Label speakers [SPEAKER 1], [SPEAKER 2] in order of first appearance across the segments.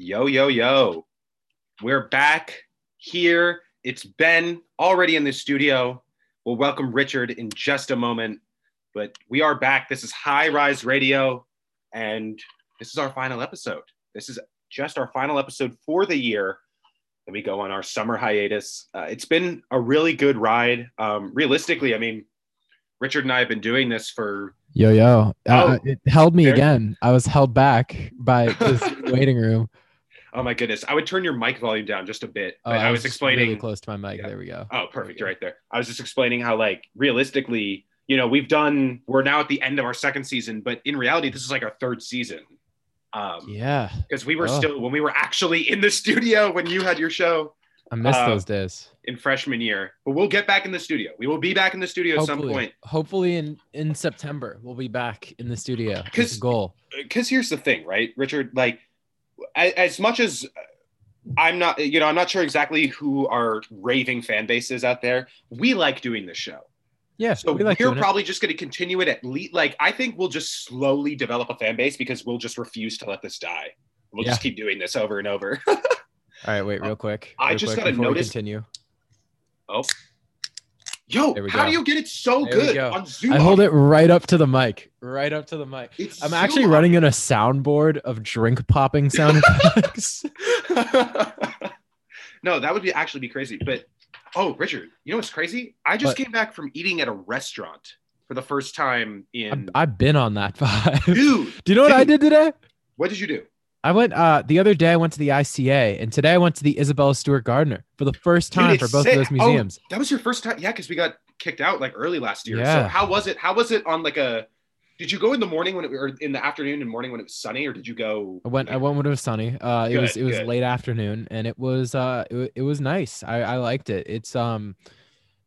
[SPEAKER 1] Yo, yo, yo. We're back here. It's Ben already in the studio. We'll welcome Richard in just a moment, but we are back. This is High Rise Radio, and this is our final episode. This is just our final episode for the year. Then we go on our summer hiatus. Uh, it's been a really good ride. Um, realistically, I mean, Richard and I have been doing this for
[SPEAKER 2] Yo yo,
[SPEAKER 1] Oh,
[SPEAKER 2] uh, it held me
[SPEAKER 1] there-
[SPEAKER 2] again. I was held back by this waiting room.
[SPEAKER 1] Oh my goodness. I would turn your mic volume down just a bit.
[SPEAKER 2] Oh,
[SPEAKER 1] I was
[SPEAKER 2] just
[SPEAKER 1] explaining
[SPEAKER 2] really close to my mic.
[SPEAKER 1] Yeah.
[SPEAKER 2] There we go.
[SPEAKER 1] Oh, perfect. You're right there. I was just explaining how, like, realistically, you know, we've done, we're now at the end of our second season, but in reality, this is like our third season. Um,
[SPEAKER 2] Yeah,
[SPEAKER 1] because we were
[SPEAKER 2] Oh.
[SPEAKER 1] still, when we were actually in the studio when you had your show
[SPEAKER 2] I missed
[SPEAKER 1] Uh,
[SPEAKER 2] those days.
[SPEAKER 1] in freshman year, but we'll get back in the studio. We will be back in the studio at some point.
[SPEAKER 2] hopefully in in September we'll be back in the studio. That's
[SPEAKER 1] 'Cause-
[SPEAKER 2] the goal.
[SPEAKER 1] Because here's the thing, right, Richard? Like, as much as I'm not, you know, I'm not sure exactly who our raving fan base is out there. We like doing this show.
[SPEAKER 2] Yeah,
[SPEAKER 1] So
[SPEAKER 2] we like
[SPEAKER 1] we're
[SPEAKER 2] doing it.
[SPEAKER 1] probably just going to continue it at least. Like I think we'll just slowly develop a fan base because we'll just refuse to let this die. We'll just keep doing this over and over.
[SPEAKER 2] All right, wait, real quick.
[SPEAKER 1] I just gotta
[SPEAKER 2] before
[SPEAKER 1] notice-
[SPEAKER 2] continue.
[SPEAKER 1] oh, yo, how
[SPEAKER 2] go.
[SPEAKER 1] do you get it so
[SPEAKER 2] There
[SPEAKER 1] good
[SPEAKER 2] go.
[SPEAKER 1] on Zoom?
[SPEAKER 2] I hold it right up to the mic, right up to the mic.
[SPEAKER 1] It's
[SPEAKER 2] I'm
[SPEAKER 1] Zoom
[SPEAKER 2] actually
[SPEAKER 1] on-
[SPEAKER 2] running in a soundboard of drink popping sound effects.
[SPEAKER 1] no, that would be actually be crazy. But oh, Richard, you know what's crazy? I just
[SPEAKER 2] What?
[SPEAKER 1] came back from eating at a restaurant for the first time
[SPEAKER 2] I've,
[SPEAKER 1] in.
[SPEAKER 2] I've been on that vibe.
[SPEAKER 1] Dude,
[SPEAKER 2] Do you know what I did today?
[SPEAKER 1] what did you do?
[SPEAKER 2] I went uh the other day I went to the ICA and today I went to the Isabella Stewart Gardner for the first time
[SPEAKER 1] it's
[SPEAKER 2] for both
[SPEAKER 1] sick.
[SPEAKER 2] of those
[SPEAKER 1] Oh,
[SPEAKER 2] museums.
[SPEAKER 1] that was your first time, yeah, because we got kicked out like early last year.
[SPEAKER 2] Yeah.
[SPEAKER 1] So how was it? How was it on like a? Did you go in the morning when it or in the afternoon and morning when it was sunny, or did you go?
[SPEAKER 2] I went I went when it was sunny. Uh it was it was
[SPEAKER 1] good.
[SPEAKER 2] late afternoon and it was uh it, it was nice. I I liked it. It's um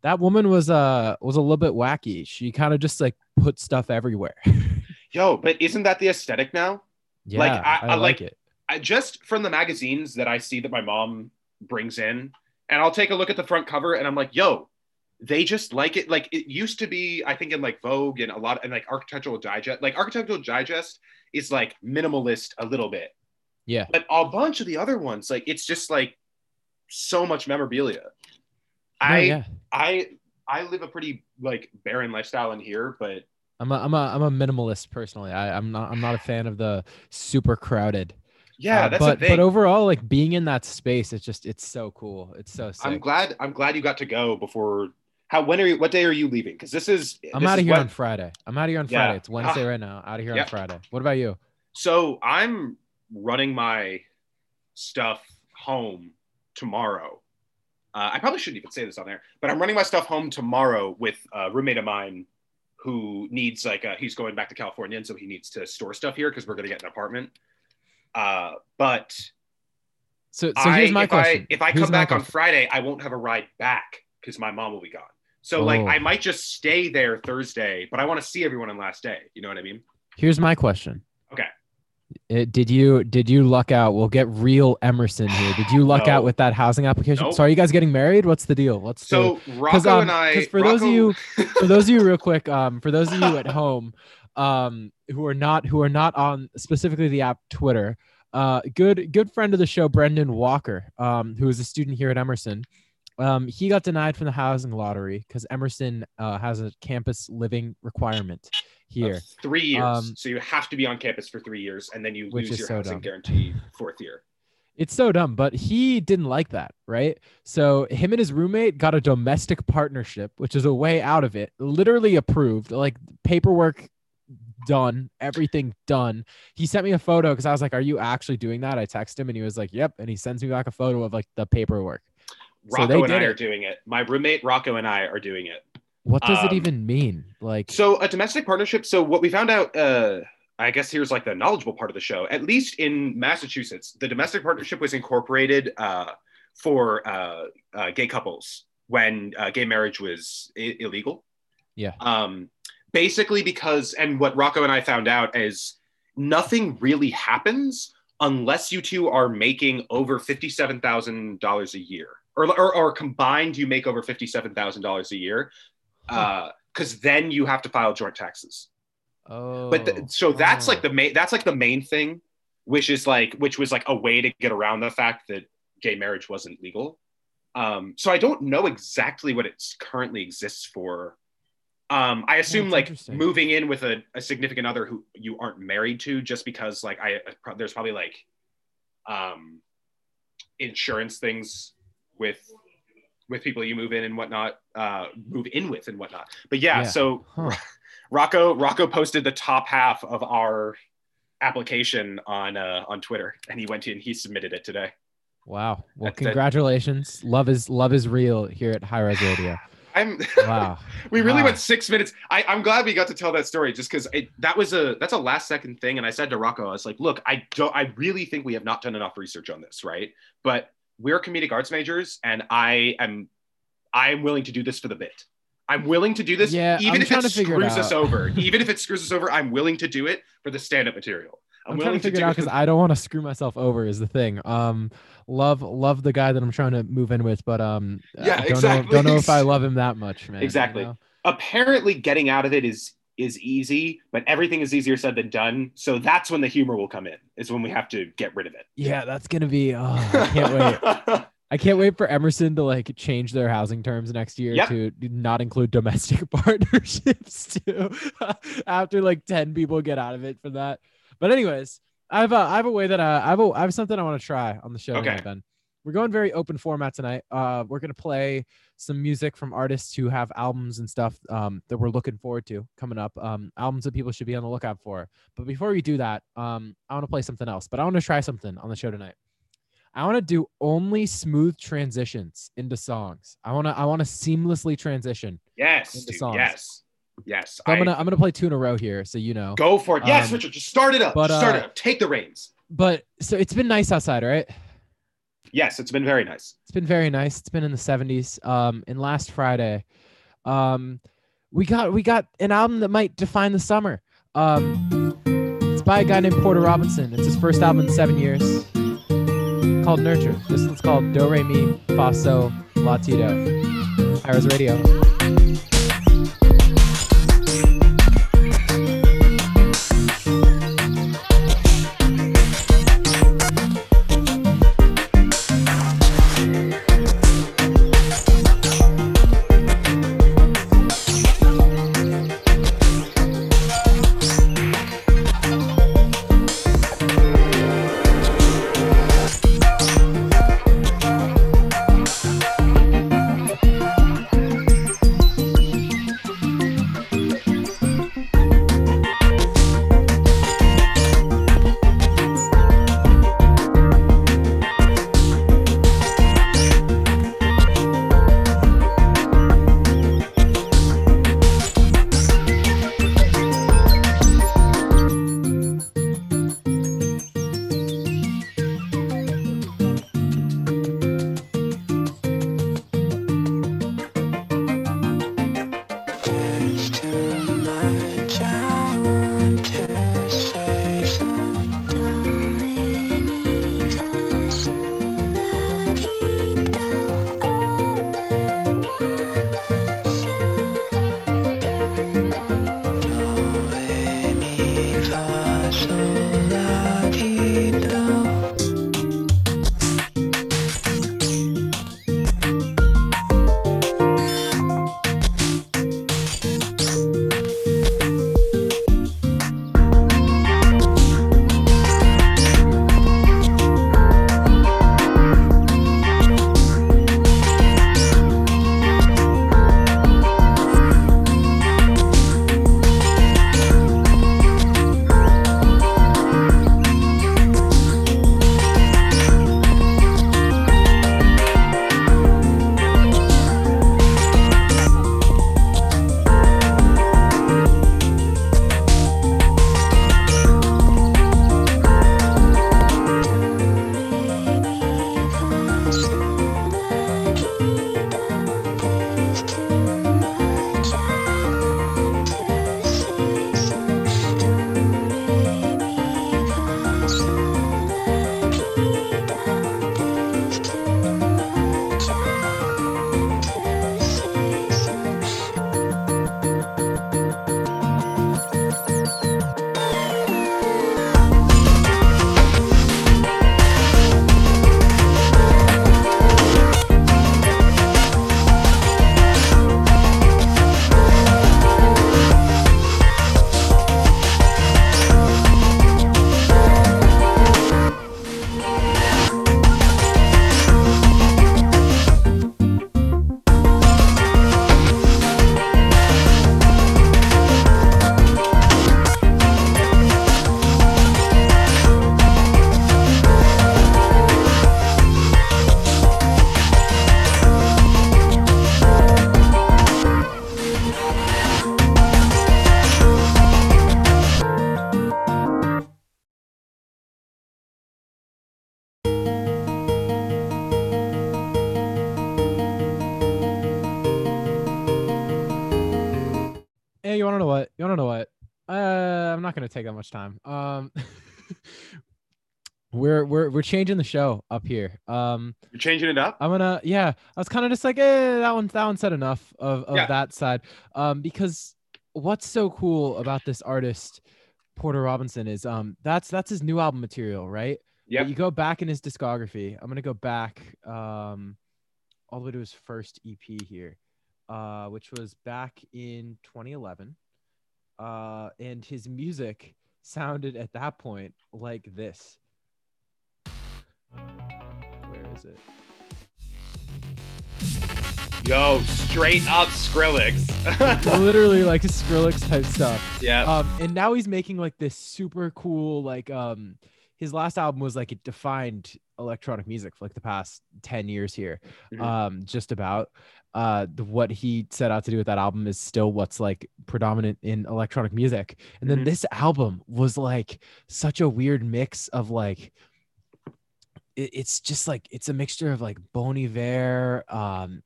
[SPEAKER 2] that woman was uh was a little bit wacky. She kind of just like put stuff everywhere.
[SPEAKER 1] Yo, but isn't that the aesthetic now?
[SPEAKER 2] Yeah,
[SPEAKER 1] Like,
[SPEAKER 2] I,
[SPEAKER 1] I- I
[SPEAKER 2] like
[SPEAKER 1] like-
[SPEAKER 2] it.
[SPEAKER 1] I, just from the magazines that I see that my mom brings in, and I'll take a look at the front cover, and I'm like, yo. They just like it. Like it used to be, I think, in like Vogue and a lot, and like Architectural Digest. Like Architectural Digest is like minimalist a little bit,
[SPEAKER 2] Yeah.
[SPEAKER 1] but a bunch of the other ones like it's just like so much memorabilia i
[SPEAKER 2] yeah.
[SPEAKER 1] i i live a pretty like barren lifestyle in here but
[SPEAKER 2] I'm a I'm a I'm a minimalist personally. I, I'm not I'm not a fan of the super crowded.
[SPEAKER 1] yeah
[SPEAKER 2] Uh,
[SPEAKER 1] that's
[SPEAKER 2] but but overall, like being in that space, it's just it's so cool. It's so sick.
[SPEAKER 1] i'm glad i'm glad you got to go before how when are you what day are you leaving because this is
[SPEAKER 2] I'm
[SPEAKER 1] this
[SPEAKER 2] out of here
[SPEAKER 1] what-
[SPEAKER 2] on Friday. I'm out of here on
[SPEAKER 1] Yeah.
[SPEAKER 2] Friday. It's Wednesday
[SPEAKER 1] Ah.
[SPEAKER 2] right now. Out of here on Friday. What about you?
[SPEAKER 1] so i'm running my stuff home tomorrow uh, i probably shouldn't even say this on there but i'm running my stuff home tomorrow with a roommate of mine who needs like uh he's going back to california and so he needs to store stuff here because we're going to get an apartment uh, but
[SPEAKER 2] So so here's
[SPEAKER 1] I-
[SPEAKER 2] my
[SPEAKER 1] if
[SPEAKER 2] question.
[SPEAKER 1] I, if I
[SPEAKER 2] Here's
[SPEAKER 1] come back on. Friday, I won't have a ride back because my mom will be gone. So like
[SPEAKER 2] Oh.
[SPEAKER 1] I might just stay there Thursday, but I want to see everyone on last day. You know what I mean?
[SPEAKER 2] Here's my question.
[SPEAKER 1] Okay.
[SPEAKER 2] Uh, did you did you luck out? We'll get real Emerson here. Did you luck
[SPEAKER 1] No.
[SPEAKER 2] out with that housing application?
[SPEAKER 1] Nope.
[SPEAKER 2] So are you guys getting married? What's the deal? What's the
[SPEAKER 1] So Rocco
[SPEAKER 2] um,
[SPEAKER 1] and I,
[SPEAKER 2] for those of you- for those of you real quick um for those of you at home um who are not who are not on specifically the app twitter uh good good friend of the show brendan walker um who is a student here at emerson um he got denied from the housing lottery because emerson uh, has a campus living requirement here
[SPEAKER 1] of three years.
[SPEAKER 2] Um,
[SPEAKER 1] so you have to be on campus for three years, and then you lose your
[SPEAKER 2] so
[SPEAKER 1] housing
[SPEAKER 2] dumb.
[SPEAKER 1] guarantee fourth year.
[SPEAKER 2] It's so dumb, but he didn't like that, right? So him and his roommate got a domestic partnership, which is a way out of it. Literally approved, like paperwork done, everything done. He sent me a photo because I was like, "Are you actually doing that?" I texted him, and he was like, "Yep." And he sends me back a photo of like the paperwork. So they
[SPEAKER 1] Rocco and
[SPEAKER 2] did
[SPEAKER 1] I are doing it. My roommate Rocco and I are doing it.
[SPEAKER 2] What does it
[SPEAKER 1] Um,
[SPEAKER 2] even mean? Like,
[SPEAKER 1] So a domestic partnership. So what we found out, uh, I guess here's like the knowledgeable part of the show. At least in Massachusetts, the domestic partnership was incorporated uh, for uh, uh, gay couples when uh, gay marriage was I- illegal.
[SPEAKER 2] Yeah.
[SPEAKER 1] Um, basically, because and what Rocco and I found out is nothing really happens unless you two are making over fifty-seven thousand dollars a year, or, or or combined you make over fifty-seven thousand dollars a year because then you have to file joint taxes.
[SPEAKER 2] oh,
[SPEAKER 1] But th- so that's
[SPEAKER 2] oh.
[SPEAKER 1] like the main that's like the main thing. which is like which was like a way to get around the fact that gay marriage wasn't legal. Um, so I don't know exactly what it currently exists for. Um, I assume like moving in with a, a significant other who you aren't married to, just because like I there's probably like um, insurance things with with people you move in and whatnot, uh, move in with and whatnot. But yeah,
[SPEAKER 2] Yeah.
[SPEAKER 1] so
[SPEAKER 2] Huh.
[SPEAKER 1] Rocco Rocco posted the top half of our application on uh, on Twitter, and he went in. He submitted it today.
[SPEAKER 2] Wow. Well,
[SPEAKER 1] That's it.
[SPEAKER 2] congratulations. Love is love is real here at High Res Radio.
[SPEAKER 1] I'm.
[SPEAKER 2] Wow.
[SPEAKER 1] we really
[SPEAKER 2] Wow.
[SPEAKER 1] went six minutes. I, I'm glad we got to tell that story, just because that was a that's a last second thing. And I said to Rocco, I was like, "Look, I don't. I really think we have not done enough research on this, right? But we're comedic arts majors, and I am I am willing to do this for the bit. I'm willing to do this,
[SPEAKER 2] Yeah,
[SPEAKER 1] even
[SPEAKER 2] I'm
[SPEAKER 1] if it
[SPEAKER 2] to figure it
[SPEAKER 1] screws us over. even if it screws us over, I'm willing to do it for the stand-up material. I'm,
[SPEAKER 2] I'm,
[SPEAKER 1] willing
[SPEAKER 2] trying to figure
[SPEAKER 1] do
[SPEAKER 2] it out because I don't want to screw myself over is the thing. Um love love the guy that I'm trying to move in with, but um I
[SPEAKER 1] Yeah,
[SPEAKER 2] don't
[SPEAKER 1] exactly.
[SPEAKER 2] know don't know if I love him that much, man. you
[SPEAKER 1] Exactly.
[SPEAKER 2] know?
[SPEAKER 1] apparently getting out of it is is easy, but everything is easier said than done. So that's when the humor will come in. Is when we have to get rid of it.
[SPEAKER 2] Yeah, that's gonna be oh, I can't wait. I can't wait for Emerson to like change their housing terms next year
[SPEAKER 1] Yep.
[SPEAKER 2] to not include domestic partnerships too. After like 10 people get out of it for that. But anyways, I have a I have a way that I, I have a I have something I want to try on the show
[SPEAKER 1] Okay.
[SPEAKER 2] tonight, Ben. We're going very open format tonight. Uh we're gonna play some music from artists who have albums and stuff um that we're looking forward to coming up. Um albums that people should be on the lookout for. But before we do that, um I want to play something else, but I want to try something on the show tonight. I want to do only smooth transitions into songs. I want to I want to seamlessly transition.
[SPEAKER 1] yes,
[SPEAKER 2] Into
[SPEAKER 1] dude,
[SPEAKER 2] songs.
[SPEAKER 1] yes, yes.
[SPEAKER 2] So I'm gonna I'm gonna play two in a row here, so you know.
[SPEAKER 1] go for it. Yes,
[SPEAKER 2] Um,
[SPEAKER 1] Richard, just start it up.
[SPEAKER 2] but,
[SPEAKER 1] start
[SPEAKER 2] uh,
[SPEAKER 1] it up. Take the reins.
[SPEAKER 2] But so it's been nice outside, right?
[SPEAKER 1] Yes, it's been very nice.
[SPEAKER 2] It's been very nice. It's been in the 70s. Um, and last Friday, um, we got we got an album that might define the summer. Um, it's by a guy named Porter Robinson. It's his first album in seven years, called Nurture. This one's called Do Re Mi Fa Sol La Ti Do. High Res Radio. Know what? You want to know what? Uh, I'm not gonna take that much time. Um, we're we're we're changing the show up here. Um,
[SPEAKER 1] You're changing it up.
[SPEAKER 2] I'm gonna yeah. I was kind of just like, eh, that one that one said enough of of
[SPEAKER 1] Yeah.
[SPEAKER 2] that side. Um, because what's so cool about this artist, Porter Robinson, is um that's that's his new album material, right?
[SPEAKER 1] Yeah.
[SPEAKER 2] You go back in his discography. I'm gonna go back um all the way to his first EP here, uh, which was back in 2011. Uh, and his music sounded at that point like this. Where is it?
[SPEAKER 1] Yo, straight up Skrillex.
[SPEAKER 2] Literally like Skrillex type stuff.
[SPEAKER 1] yeah.
[SPEAKER 2] Um, and now he's making like this super cool like um his last album was like it defined electronic music for like the past 10 years here
[SPEAKER 1] Mhm.
[SPEAKER 2] um just about uh the, what he set out to do with that album is still what's like predominant in electronic music and then
[SPEAKER 1] Mhm.
[SPEAKER 2] this album was like such a weird mix of like it, it's just like it's a mixture of like Bon Iver, um,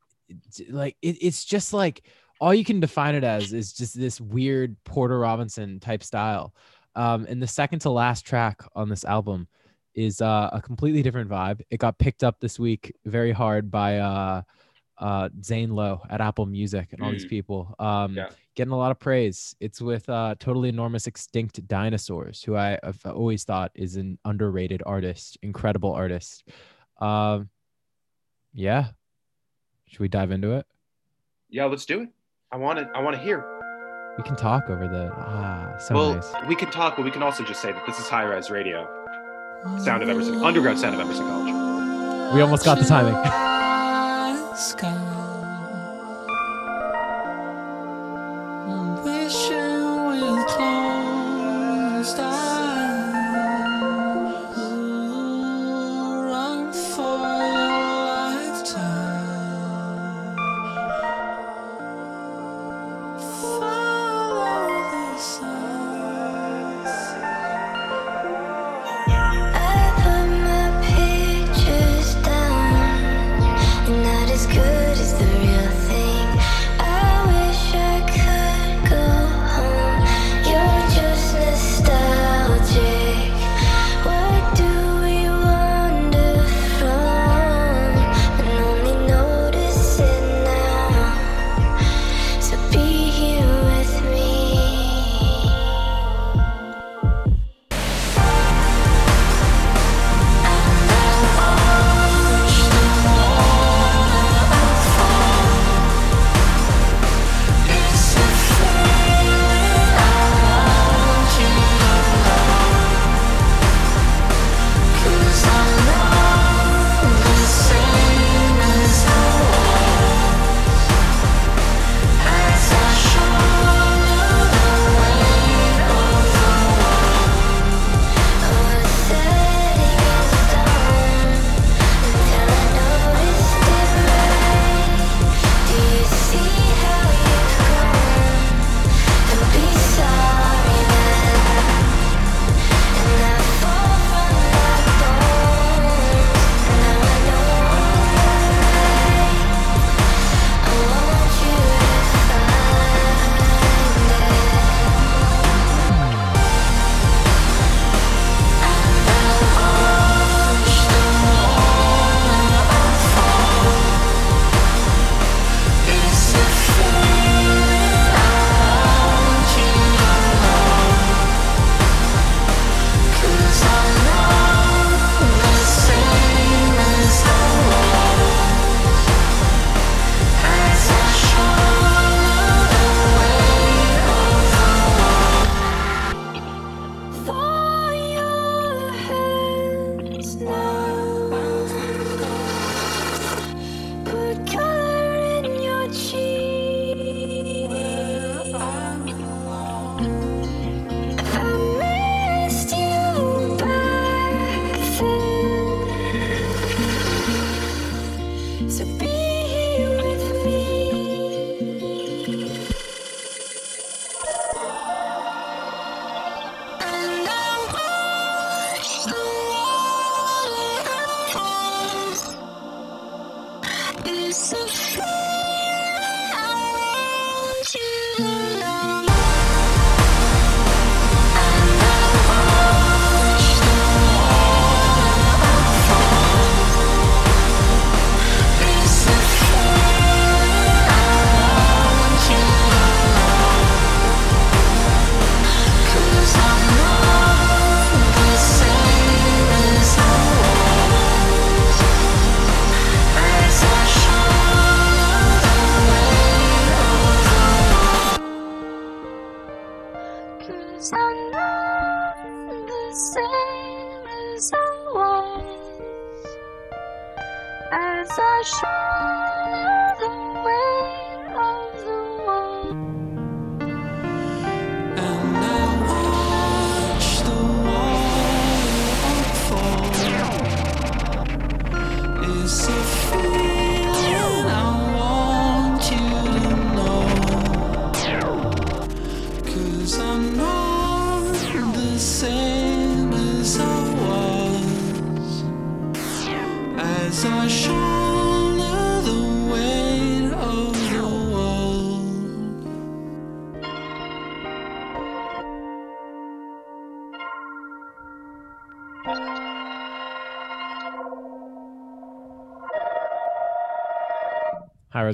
[SPEAKER 2] like it, it's just like all you can define it as is just this weird Porter Robinson type style. Um, and the second to last track on this album is uh, a completely different vibe. It got picked up this week very hard by uh, uh, Zane Lowe at Apple Music and all these
[SPEAKER 1] Mm.
[SPEAKER 2] people. Um,
[SPEAKER 1] Yeah.
[SPEAKER 2] Getting a lot of praise. It's with uh, Totally Enormous Extinct Dinosaurs, who I, have always thought is an underrated artist, incredible artist. Um, yeah. Should we dive into it?
[SPEAKER 1] yeah, let's do it. I want to. I want to hear.
[SPEAKER 2] We can talk over the ah, so
[SPEAKER 1] well,
[SPEAKER 2] nice.
[SPEAKER 1] we can talk, but we can also just say that this is high radio. Sound of Emerson, underground sound of Emerson College.
[SPEAKER 2] We almost got the timing.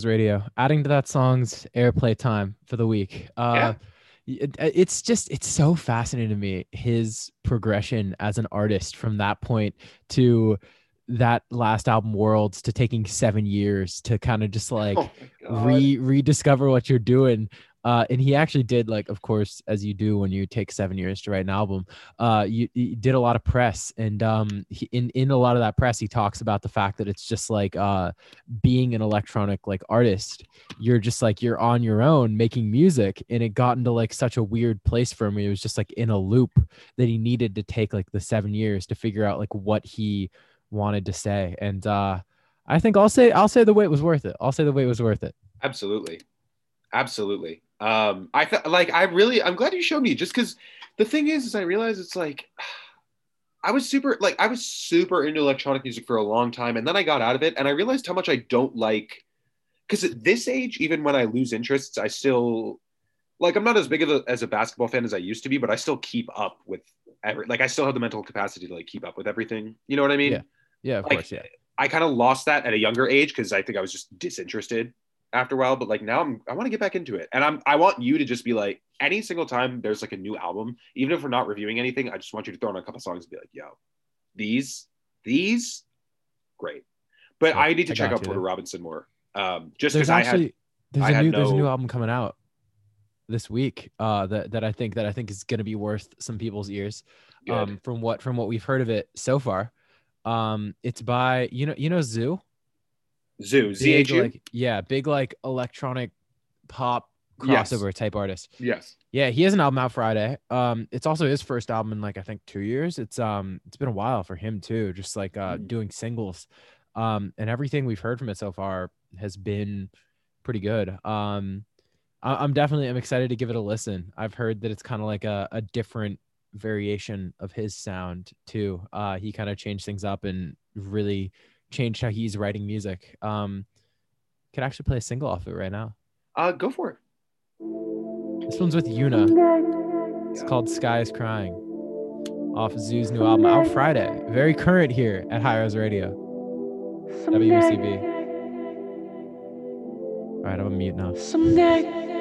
[SPEAKER 2] Radio, adding to that song's airplay time for the week. Uh, y- it- it's just it's so fascinating to me his progression as an artist from that point to that last album Worlds to taking seven years to kind of just like
[SPEAKER 1] Oh
[SPEAKER 2] re rediscover what you're doing. Uh, and he actually did like, of course, as you do when you take seven years to write an album. Uh, you, you did a lot of press, and um, he, in in a lot of that press, he talks about the fact that it's just like uh, being an electronic like artist. You're just like you're on your own making music, and it got into like such a weird place for him. He was just like in a loop that he needed to take like the seven years to figure out like what he wanted to say. And uh, I think I'll say I'll say the wait was worth it. I'll say the wait was worth it.
[SPEAKER 1] Absolutely. Absolutely. Um, I felt like I really I'm glad you showed me just because the thing is is I realized it's like I was super like I was super into electronic music for a long time and then I got out of it and I realized how much I don't like because at this age, even when I lose interests, I still like I'm not as big of a, as a basketball fan as I used to be, but I still keep up with every like I still have the mental capacity to like keep up with everything. You know what I mean?
[SPEAKER 2] Yeah. Yeah, of
[SPEAKER 1] Like,
[SPEAKER 2] course. Yeah.
[SPEAKER 1] I kind of lost that at a younger age because I think I was just disinterested after a while. But like now, I'm I want to get back into it, and I'm I want you to just be like any single time there's like a new album, even if we're not reviewing anything, I just want you to throw on a couple songs and be like, yo, these these great. But I need to
[SPEAKER 2] I
[SPEAKER 1] check out Porter. Robinson more, um, just because I had
[SPEAKER 2] there's
[SPEAKER 1] I
[SPEAKER 2] a
[SPEAKER 1] had
[SPEAKER 2] new there's a new album coming out this week uh that, that I think that I think is gonna be worth some people's ears.
[SPEAKER 1] good.
[SPEAKER 2] Um from what from what we've heard of it so far. Um it's by you know you know ZHU?
[SPEAKER 1] ZHU
[SPEAKER 2] Big,
[SPEAKER 1] ZHU.
[SPEAKER 2] like yeah, big like electronic pop
[SPEAKER 1] Yes.
[SPEAKER 2] crossover type artist.
[SPEAKER 1] yes.
[SPEAKER 2] Yeah, he has an album out Friday. Um, it's also his first album in like I think two years. It's um, it's been a while for him too, just like uh,
[SPEAKER 1] Mhm.
[SPEAKER 2] doing singles. Um, and everything we've heard from it so far has been pretty good. Um, I- I'm definitely I'm excited to give it a listen. I've heard that it's kind of like a, a different variation of his sound too. Uh, he kind of changed things up and really changed how he's writing music. Um, could actually play a single off it right now.
[SPEAKER 1] Uh, go for it.
[SPEAKER 2] This one's with Yuna. It's called Sky is Crying off ZHU's new album out Friday. Very current here at High Res Radio. WECB. All right, I'm on mute now.
[SPEAKER 3] Someday, someday,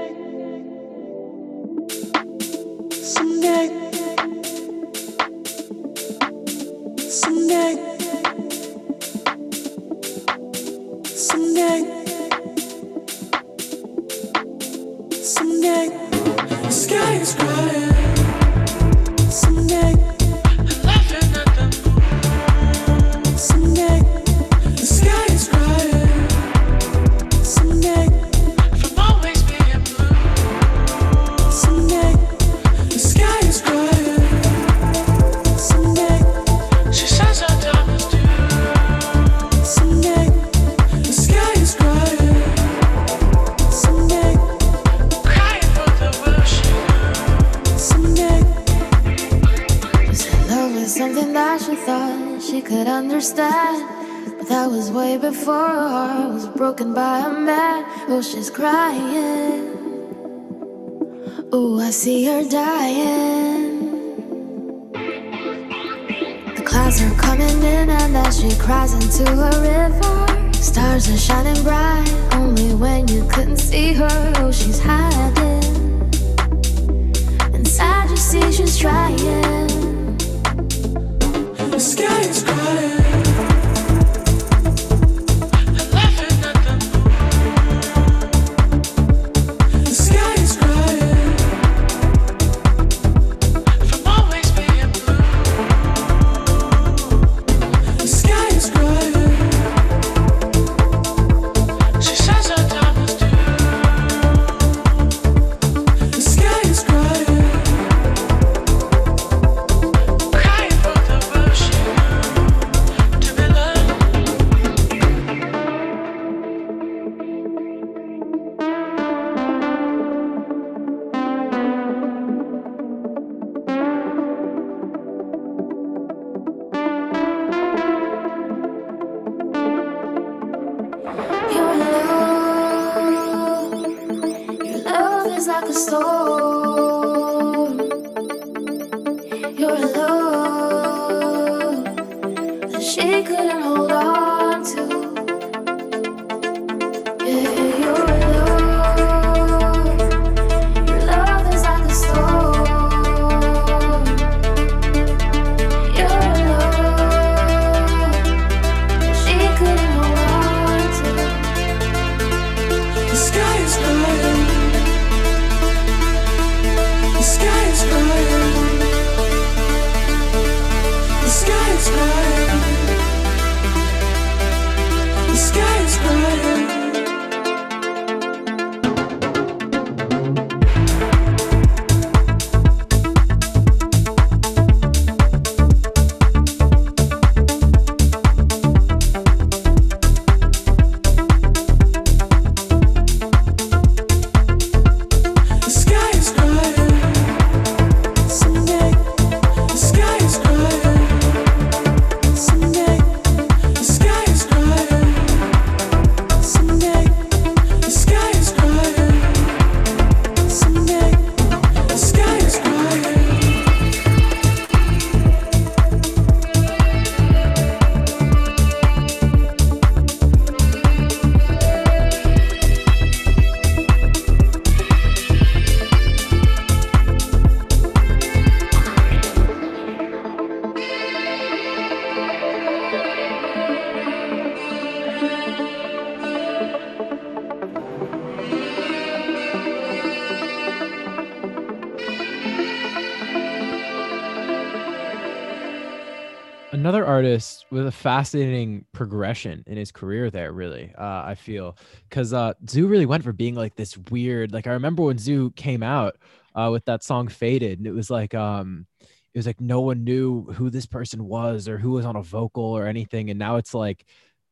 [SPEAKER 2] with a fascinating progression in his career there really uh, i feel because uh, ZHU really went for being like this weird like i remember when ZHU came out uh, with that song faded and it was like um it was like no one knew who this person was or who was on a vocal or anything and now it's like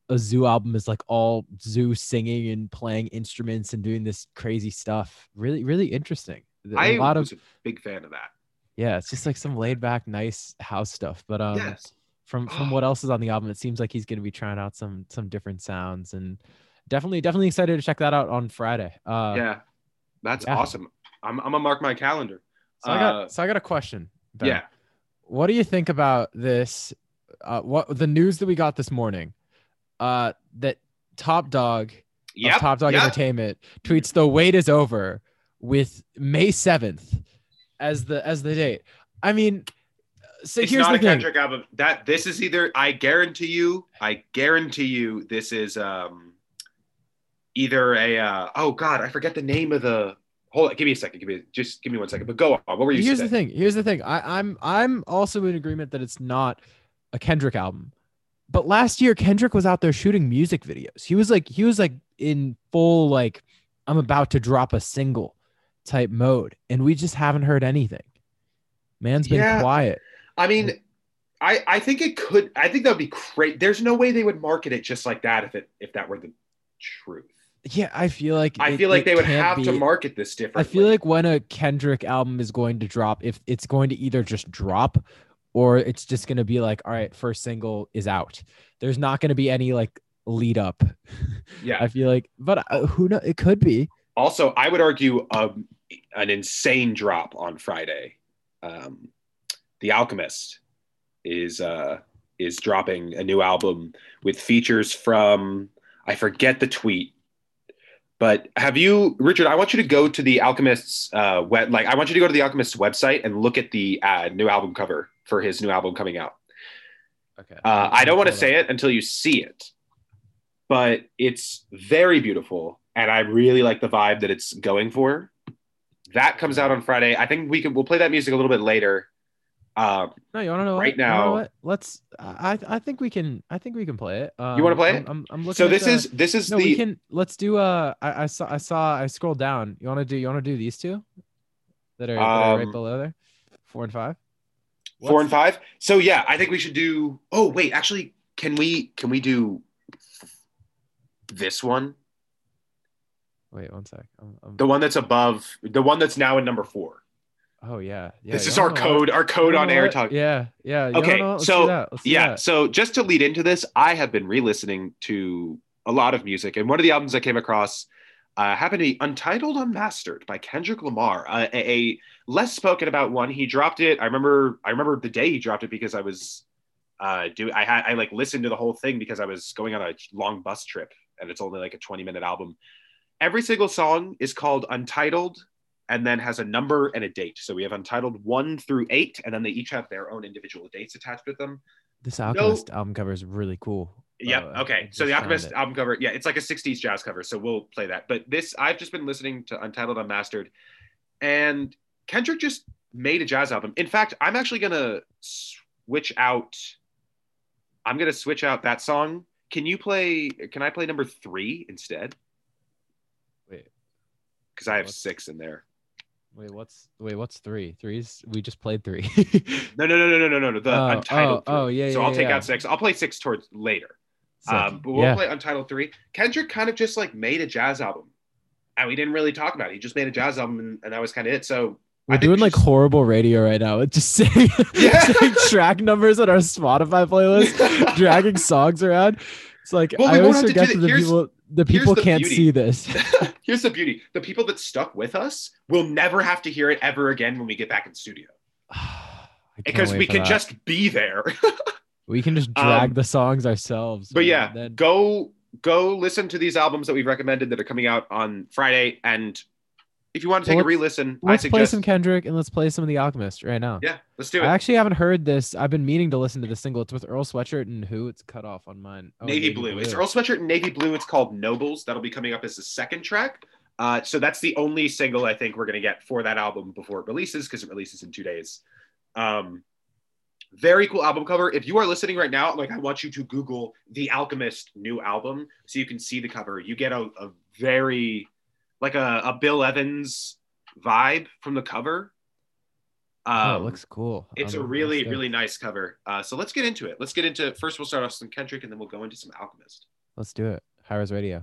[SPEAKER 2] a ZHU album is like all ZHU singing and playing instruments and doing this crazy stuff really really interesting A
[SPEAKER 1] I
[SPEAKER 2] lot of
[SPEAKER 1] was a big fan of that.
[SPEAKER 2] yeah it's just like some laid back nice house stuff but um
[SPEAKER 1] yes.
[SPEAKER 2] From from what else is on the album it seems like he's going to be trying out some some different sounds and definitely definitely excited to check that out on friday uh
[SPEAKER 1] yeah. That's
[SPEAKER 2] yeah.
[SPEAKER 1] awesome. I'm, I'm gonna mark my calendar.
[SPEAKER 2] so i got
[SPEAKER 1] uh,
[SPEAKER 2] so i got a question Ben.
[SPEAKER 1] Yeah.
[SPEAKER 2] what do you think about this uh what the news that we got this morning uh that Top Dawg
[SPEAKER 1] Yep.
[SPEAKER 2] Top Dawg
[SPEAKER 1] yep.
[SPEAKER 2] entertainment tweets the wait is over with may 7th as the as the date i mean so
[SPEAKER 1] it's
[SPEAKER 2] here's
[SPEAKER 1] not
[SPEAKER 2] the
[SPEAKER 1] a
[SPEAKER 2] thing
[SPEAKER 1] Kendrick album. That this is either I guarantee you, I guarantee you, this is um either a uh, oh god, I forget the name of the. Hold on, give me a second. Give me just give me one second. But go on. What were you saying?
[SPEAKER 2] here's the thing here's the thing I, i'm i'm also in agreement that it's not a kendrick album but last year kendrick was out there shooting music videos he was like he was like in full like i'm about to drop a single type mode and we just haven't heard anything man's been
[SPEAKER 1] Yeah.
[SPEAKER 2] quiet
[SPEAKER 1] I mean, I I think it could. I think that would be great. There's no way they would market it just like that if it if that were the truth.
[SPEAKER 2] yeah i feel like
[SPEAKER 1] I
[SPEAKER 2] it-
[SPEAKER 1] feel like they would have to market this differently.
[SPEAKER 2] I feel like when a Kendrick album is going to drop, if it's going to either just drop or it's just going to be like, all right, first single is out. There's not going to be any like lead up.
[SPEAKER 1] yeah.
[SPEAKER 2] I feel like, but uh, who knows? It could be.
[SPEAKER 1] Also, I would argue um, an insane drop on Friday. Um, the Alchemist is uh, is dropping a new album with features from I forget the tweet, but have you, Richard? I want you to go to the Alchemist's uh, web, like I want you to go to the Alchemist's website and look at the uh, new album cover for his new album coming out.
[SPEAKER 2] Okay.
[SPEAKER 1] Uh, I don't want to say it until you see it, but it's very beautiful, and I really like the vibe that it's going for. That comes out on Friday. I think we can. We'll play that music a little bit later. Um,
[SPEAKER 2] No, you want to know
[SPEAKER 1] right
[SPEAKER 2] what? You know
[SPEAKER 1] now-
[SPEAKER 2] what? Let's. I I think we can. I think we can play it. Um,
[SPEAKER 1] You wanna play
[SPEAKER 2] I'm,
[SPEAKER 1] it?
[SPEAKER 2] I'm, I'm looking.
[SPEAKER 1] so this
[SPEAKER 2] the-
[SPEAKER 1] is this is
[SPEAKER 2] No,
[SPEAKER 1] the
[SPEAKER 2] we can. Let's do. Uh, I, I saw. I saw. I scrolled down. You want to do? You want to do these two? That are, that are right
[SPEAKER 1] Um,
[SPEAKER 2] below there. Four and five.
[SPEAKER 1] four and
[SPEAKER 2] What's-
[SPEAKER 1] five. So yeah, I think we should do. Oh wait, actually, can we can we do this one?
[SPEAKER 2] Wait one sec. I'm, I'm,
[SPEAKER 1] The one that's above the one that's now in number four.
[SPEAKER 2] Oh yeah. yeah.
[SPEAKER 1] this is our
[SPEAKER 2] know what?
[SPEAKER 1] code. Our code on air talk.
[SPEAKER 2] Yeah, yeah.
[SPEAKER 1] Okay,
[SPEAKER 2] know
[SPEAKER 1] so,
[SPEAKER 2] do that. Let's do
[SPEAKER 1] yeah
[SPEAKER 2] that.
[SPEAKER 1] so just to lead into this i have been re-listening to a lot of music and one of the albums i came across uh, happened to be Untitled Unmastered by Kendrick Lamar, uh, a, a less spoken about one. He dropped it. I remember. I remember the day he dropped it because I was uh, do. I had I like listened to the whole thing because I was going on a long bus trip, and it's only like a twenty minute album. Every single song is called Untitled, and then has a number and a date. So we have Untitled one through eight, and then they each have their own individual dates attached with them.
[SPEAKER 2] This Alchemist album cover is really cool.
[SPEAKER 1] Yep.
[SPEAKER 2] Uh,
[SPEAKER 1] okay. So the Alchemist album cover, yeah, it's like a 60s jazz cover. So we'll play that. But this, I've just been listening to Untitled Unmastered, and Kendrick just made a jazz album. In fact, I'm actually gonna switch out. I'm gonna switch out that song. Can you play? Can I play number three instead?
[SPEAKER 2] Wait,
[SPEAKER 1] Because I have
[SPEAKER 2] What's-
[SPEAKER 1] six in there.
[SPEAKER 2] Wait, what's wait, what's three? Three's we just played three.
[SPEAKER 1] No, no, no, no, no, no, no, no. The
[SPEAKER 2] Oh,
[SPEAKER 1] Untitled.
[SPEAKER 2] oh, oh,
[SPEAKER 1] three.
[SPEAKER 2] yeah,
[SPEAKER 1] So
[SPEAKER 2] yeah,
[SPEAKER 1] I'll take out six. I'll play six towards later.
[SPEAKER 2] Sick.
[SPEAKER 1] Um, but we'll
[SPEAKER 2] yeah.
[SPEAKER 1] play Untitled Three. Kendrick kind of just like made a jazz album, and we didn't really talk about it. He just made a jazz album, and, and that was kind of it. So
[SPEAKER 2] We're doing like horrible radio right now. It's just saying,
[SPEAKER 1] Yeah.
[SPEAKER 2] saying track numbers on our Spotify playlist, dragging songs around. It's like
[SPEAKER 1] Well, we
[SPEAKER 2] I always
[SPEAKER 1] have to do
[SPEAKER 2] forget
[SPEAKER 1] that
[SPEAKER 2] the
[SPEAKER 1] Here's-
[SPEAKER 2] people the people
[SPEAKER 1] the
[SPEAKER 2] can't
[SPEAKER 1] beauty.
[SPEAKER 2] see this.
[SPEAKER 1] Here's the beauty: the people that stuck with us will never have to hear it ever again when we get back in studio, because we can
[SPEAKER 2] that.
[SPEAKER 1] just be there.
[SPEAKER 2] we can just drag
[SPEAKER 1] um,
[SPEAKER 2] the songs ourselves.
[SPEAKER 1] but
[SPEAKER 2] man.
[SPEAKER 1] yeah,
[SPEAKER 2] Then-
[SPEAKER 1] go go listen to these albums that we've recommended that are coming out on Friday, and if you want to take
[SPEAKER 2] Well,
[SPEAKER 1] a re-listen, I
[SPEAKER 2] let's play
[SPEAKER 1] suggest
[SPEAKER 2] some Kendrick and let's play some of the Alchemist right now.
[SPEAKER 1] yeah, let's do it.
[SPEAKER 2] I actually haven't heard this. I've been meaning to listen to the single. It's with Earl Sweatshirt and who? It's cut off on mine. Oh,
[SPEAKER 1] navy, blue. It's Earl Sweatshirt and Navy Blue. It's called Nobles. That'll be coming up as the second track. Uh, so that's the only single I think we're gonna get for that album before it releases because it releases in two days. Um, very cool album cover. If you are listening right now, like I want you to Google the Alchemist new album so you can see the cover. You get a, a very like a, a Bill Evans vibe from the cover.
[SPEAKER 2] Oh,
[SPEAKER 1] Um,
[SPEAKER 2] it looks cool.
[SPEAKER 1] it's a really, really nice cover. Uh, so let's get into it. Let's get into first. We'll start off some Kendrick, and then we'll go into some Alchemist.
[SPEAKER 2] Let's do it.
[SPEAKER 4] High Res Radio.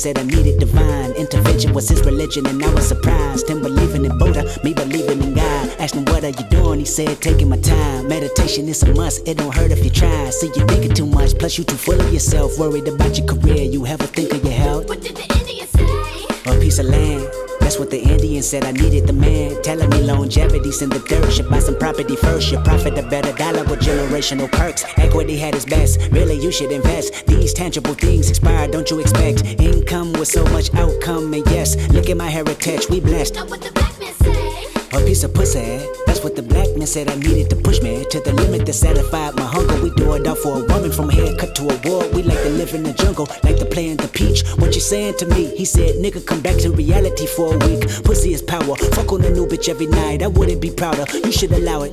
[SPEAKER 4] Said I needed divine intervention was his religion, and I was surprised. Him believing in Buddha, me believing in God. Asked him what are you doing? He said taking my time. Meditation is a must. It don't hurt if you try. See you thinking too much, plus you too full of yourself. Worried about your career, you ever think of your health?
[SPEAKER 5] What did the Indian say?
[SPEAKER 4] A piece of land. That's what the Indian said. I needed the man telling me longevity's in the dirt. Should buy some property first. Your profit a better dollar with generational perks. Equity had its best. Really, you should invest. These tangible things expire. Don't you expect income with so much outcome? And yes, look at my heritage. We blessed.
[SPEAKER 5] Now what the black man say?
[SPEAKER 4] A piece of pussy. That's the black man said I needed to push me to the limit that satisfied my hunger. We do it all for a woman from a haircut to a war. We like to live in the jungle, like to play in the peach. What you saying to me? He said, nigga, come back to reality for a week. Pussy is power. Fuck on a new bitch every night. I wouldn't be prouder. You should allow it.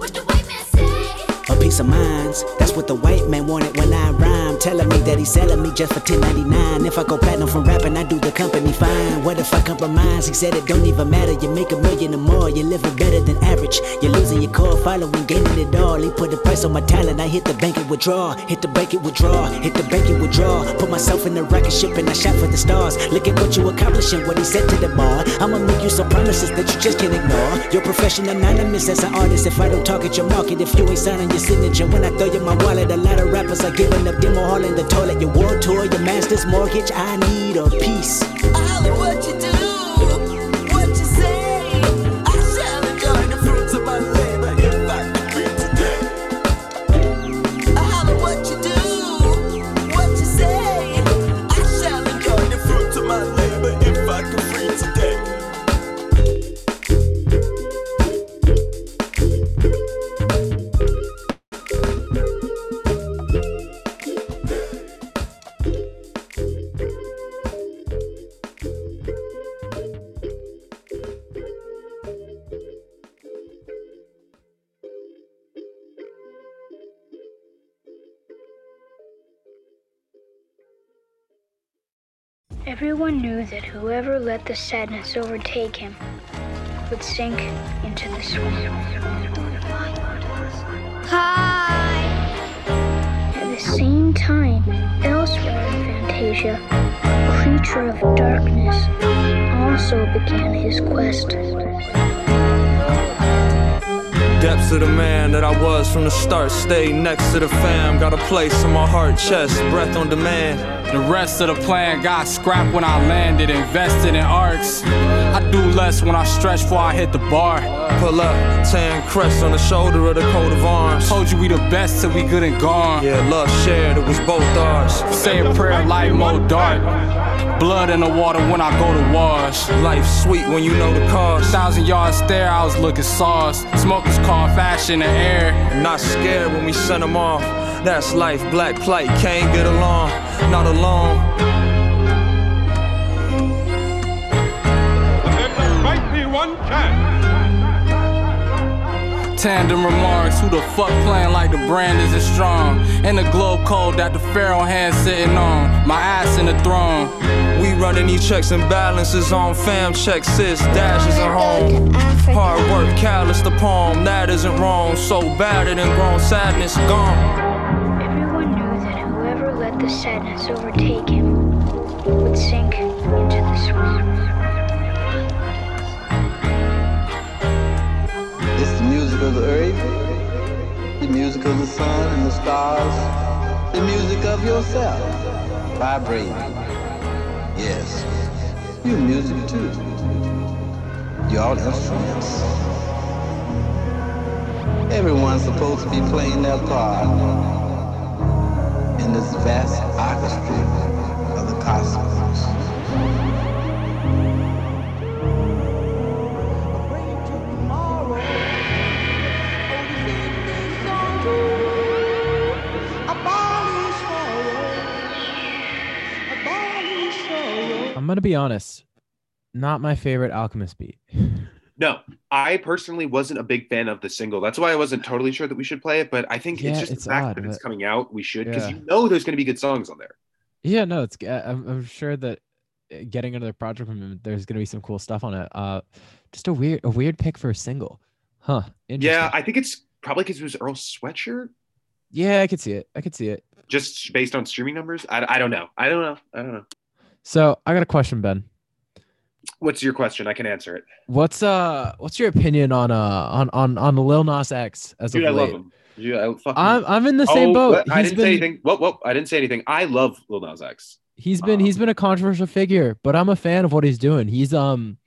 [SPEAKER 4] Piece of minds. That's what the white man wanted when I rhyme. Telling me that he's selling me just for 10.99. If I go platinum from rapping, I do the company fine. What if I compromise? He said it don't even matter. You make a million or more. You're living better than average. You're losing your core following, gaining it all. He put a price on my talent. I hit the bank and withdraw. Hit the bank and withdraw. Hit the bank and withdraw. Put myself in the rocket ship and I shot for the stars. Look at what you accomplishing. What he said to the bar. I'ma make you some promises that you just can't ignore. Your profession anonymous as an artist. If I don't target your market, if you ain't signing your signature, when I throw you my wallet, a lot of rappers are giving up demo hall in the toilet. Your war tour, your master's mortgage. I need a piece.
[SPEAKER 3] What you do,
[SPEAKER 6] Everyone knew that whoever let the sadness overtake him would sink into the swamp.
[SPEAKER 5] Hi.
[SPEAKER 6] At the the same time, elsewhere in Fantasia, a creature of darkness also began his quest.
[SPEAKER 7] Depths of the man that I was from the start. Stay next to the fam. Got a place in my heart, chest, breath on demand.
[SPEAKER 8] The rest of the plan got scrapped when I landed, invested in arcs. I do less when I stretch before I hit the bar.
[SPEAKER 7] Pull up, tan crest on the shoulder of the coat of arms.
[SPEAKER 8] Told you we the best till we good and gone.
[SPEAKER 7] Yeah, love shared, it was both ours.
[SPEAKER 8] Say a prayer, light more dark. Blood in the water when I go to wash.
[SPEAKER 7] Life sweet when you know the cost.
[SPEAKER 8] Thousand yard stare, I was looking sauce. Smokers call fashion the air.
[SPEAKER 7] Not scared when we send them off. That's life, black plight, can't get along, not alone.
[SPEAKER 9] One chance.
[SPEAKER 8] Tandem remarks, who the fuck playing like the brand isn't strong? And the globe code that the pharaoh hand sitting on. My ass in the throne.
[SPEAKER 7] We running these checks and balances on fam checks, sis, dashes at home. Hard work, callous the palm, that isn't wrong. So bad it and grown sadness gone.
[SPEAKER 6] Everyone knew that whoever let the sadness overtake him would sink into the swamp.
[SPEAKER 10] It's the music of the earth, the music of the sun and the stars, the music of yourself, vibrating. Yes, You're music too. You're all instruments. Everyone's supposed to be playing their part in this vast orchestra of the cosmos.
[SPEAKER 2] I'm gonna be honest. Not my favorite Alchemist beat.
[SPEAKER 1] No, I personally wasn't a big fan of the single. That's why I wasn't totally sure that we should play it. But I think
[SPEAKER 2] Yeah,
[SPEAKER 1] it's just
[SPEAKER 2] it's
[SPEAKER 1] the fact
[SPEAKER 2] odd,
[SPEAKER 1] that it's coming out. We should because
[SPEAKER 2] Yeah.
[SPEAKER 1] you know there's going to be good songs on there.
[SPEAKER 2] Yeah, no, it's. uh, I'm, I'm sure that uh, getting another project from him, there's gonna be some cool stuff on it. Uh, just a weird, a weird pick for a single, huh?
[SPEAKER 1] Yeah, I think it's probably because it was Earl Sweatshirt,
[SPEAKER 2] yeah, I could see it. I could see it.
[SPEAKER 1] just based on streaming numbers. I, I don't know. I don't know. I don't know.
[SPEAKER 2] So I got a question, Ben.
[SPEAKER 1] What's your question? I can answer it.
[SPEAKER 2] What's uh, what's your opinion on uh, on on on Lil Nas X as
[SPEAKER 1] Dude, I love him. Dude, I fucking...
[SPEAKER 2] I'm I'm in the same
[SPEAKER 1] Oh,
[SPEAKER 2] boat.
[SPEAKER 1] I
[SPEAKER 2] He's
[SPEAKER 1] didn't
[SPEAKER 2] been
[SPEAKER 1] say anything. Whoa, whoa! I didn't say anything. I love Lil Nas X.
[SPEAKER 2] he's been he's
[SPEAKER 1] Um,
[SPEAKER 2] been a controversial figure, but I'm a fan of what he's doing. He's um,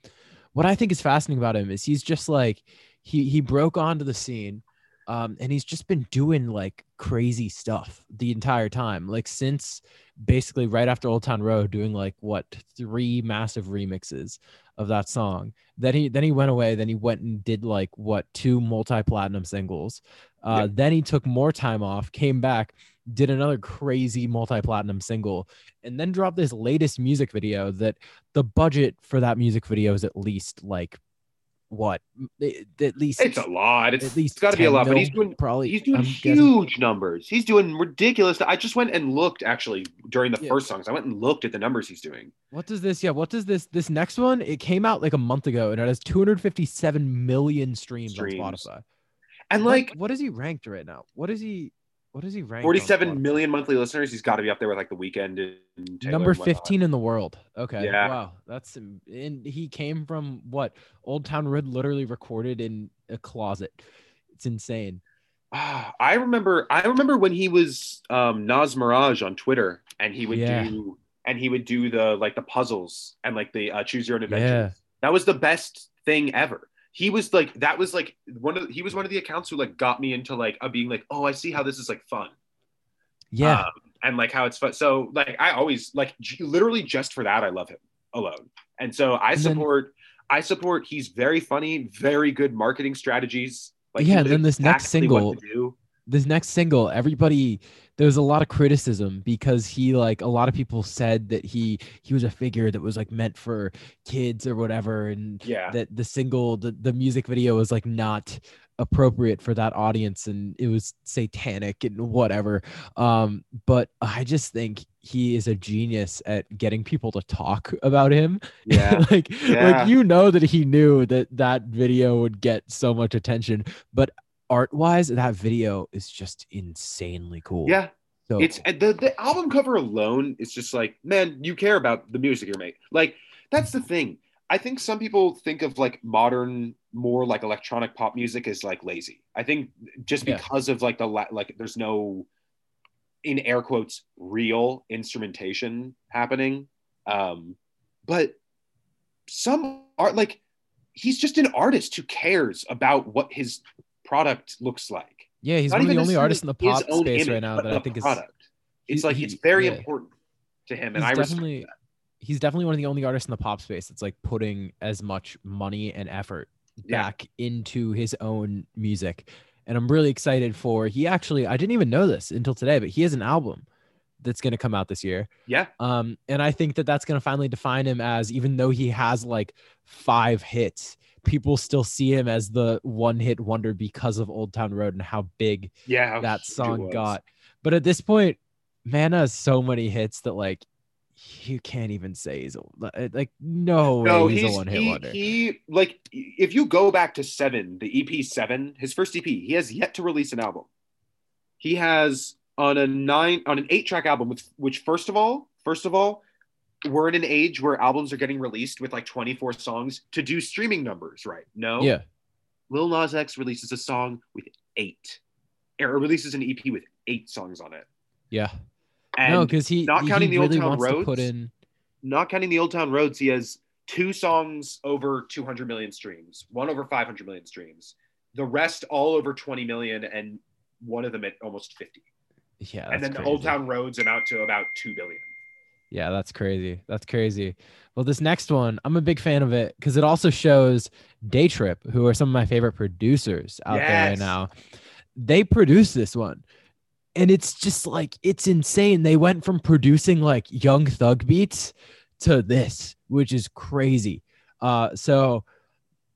[SPEAKER 2] what I think is fascinating about him is he's just like he he broke onto the scene, um, and he's just been doing like crazy stuff the entire time, like since basically right after Old Town Road, doing like what three massive remixes of that song. Then he then he went away. Then he went and did like what two multi-platinum singles. Uh, Then he took more time off, came back, did another crazy multi-platinum single, and then dropped this latest music video. That the budget for that music video is at least like what at least
[SPEAKER 1] It's a lot. It's,
[SPEAKER 2] at least
[SPEAKER 1] it's got to be a
[SPEAKER 2] 10
[SPEAKER 1] lot. But he's doing
[SPEAKER 2] probably
[SPEAKER 1] he's doing
[SPEAKER 2] I'm guessing.
[SPEAKER 1] huge numbers. He's doing ridiculous. I just went and looked actually during the
[SPEAKER 2] Yeah.
[SPEAKER 1] first songs. I went and looked at the numbers he's doing.
[SPEAKER 2] What does this? Yeah, what does this? This next one? It came out like a month ago, and it has 257 million streams,
[SPEAKER 1] Streams.
[SPEAKER 2] on Spotify.
[SPEAKER 1] And
[SPEAKER 2] What-
[SPEAKER 1] like
[SPEAKER 2] what is he ranked right now? What is he? What is he ranked? on
[SPEAKER 1] 47
[SPEAKER 2] Spotify?
[SPEAKER 1] million monthly listeners. He's got to be up there with like the Weeknd and
[SPEAKER 2] Number 15 in the world. Okay.
[SPEAKER 1] Yeah.
[SPEAKER 2] Wow. That's and he came from what? Old Town Road literally recorded in a closet. It's insane.
[SPEAKER 1] Ah, I remember I remember when he was um Nas Maraj on Twitter and he would
[SPEAKER 2] Yeah.
[SPEAKER 1] do and he would do the like the puzzles and like the uh, choose your own adventure.
[SPEAKER 2] Yeah.
[SPEAKER 1] That was the best thing ever. He was like that was like one of he was one of the accounts who like got me into like being like, "Oh, I see how this is like fun."
[SPEAKER 2] Yeah.
[SPEAKER 1] Um, and like how it's fun. So like I always like j- literally just for that I love him alone. And so I
[SPEAKER 2] And then-
[SPEAKER 1] support I support he's very funny, very good marketing strategies. Like
[SPEAKER 2] Yeah,
[SPEAKER 1] knows
[SPEAKER 2] then this next
[SPEAKER 1] exactly what
[SPEAKER 2] single- this next single everybody there was a lot of criticism because he like a lot of people said that he he was a figure that was like meant for kids or whatever and
[SPEAKER 1] Yeah.
[SPEAKER 2] that the single the, the music video was like not appropriate for that audience and it was satanic and whatever um but i just think he is a genius at getting people to talk about him
[SPEAKER 1] Yeah.
[SPEAKER 2] like
[SPEAKER 1] Yeah.
[SPEAKER 2] like you know that he knew that that video would get so much attention but art wise that video is just insanely cool
[SPEAKER 1] Yeah.
[SPEAKER 2] So
[SPEAKER 1] it's and the the album cover alone is just like, man, you care about the music you're making. Like that's the thing. I think some people think of like modern, more like electronic pop music as like lazy. I think just
[SPEAKER 2] Yeah.
[SPEAKER 1] because of like the la- like, there's no, in air quotes, real instrumentation happening. Um, but some art like he's just an artist who cares about what his product looks like.
[SPEAKER 2] yeah, he's
[SPEAKER 1] Not
[SPEAKER 2] one of the only artists in the pop space
[SPEAKER 1] image,
[SPEAKER 2] right now that I think is
[SPEAKER 1] product. It's
[SPEAKER 2] he-
[SPEAKER 1] like
[SPEAKER 2] he-
[SPEAKER 1] it's very
[SPEAKER 2] yeah.
[SPEAKER 1] important to him, and
[SPEAKER 2] he's
[SPEAKER 1] I
[SPEAKER 2] definitely he's definitely one of the only artists in the pop space that's like putting as much money and effort
[SPEAKER 1] Yeah.
[SPEAKER 2] back into his own music and i'm really excited for he actually i didn't even know this until today but he has an album that's going to come out this year
[SPEAKER 1] Yeah,
[SPEAKER 2] um and i think that that's going to finally define him as even though he has like five hits people still see him as the one hit wonder because of old town road and how big
[SPEAKER 1] yeah.
[SPEAKER 2] that song got. But at this point, man has so many hits that like you can't even say he's a, like eh, no way
[SPEAKER 1] No,
[SPEAKER 2] he's,
[SPEAKER 1] he's,
[SPEAKER 2] a one hit wonder.
[SPEAKER 1] he like if you go back to seven, the EP seven, his first EP, he has yet to release an album. He has on a nine on an eight track album, which, which first of all, first of all, we're in an age where albums are getting released with like 24 songs to do streaming numbers, right? No,
[SPEAKER 2] yeah,
[SPEAKER 1] Lil Nas X releases a song with eight, or releases an EP with eight songs on it.
[SPEAKER 2] yeah.
[SPEAKER 1] And
[SPEAKER 2] no, because he
[SPEAKER 1] not
[SPEAKER 2] he
[SPEAKER 1] counting the Old Town
[SPEAKER 2] to put
[SPEAKER 1] Roads,
[SPEAKER 2] in.
[SPEAKER 1] not counting the Old Town Roads, he has two songs over 200 million streams, one over 500 million streams, the rest all over 20 million, and one of them at almost 50.
[SPEAKER 2] Yeah,
[SPEAKER 1] and then the. Old Town Roads amount to about 2 billion.
[SPEAKER 2] Yeah, that's crazy. That's crazy. Well, this next one, I'm a big fan of it because it also shows Day Trip, who are some of my favorite producers out there right now. They produced this one. And it's just like it's insane. They went from producing like young thug beats to this, which is crazy. Uh so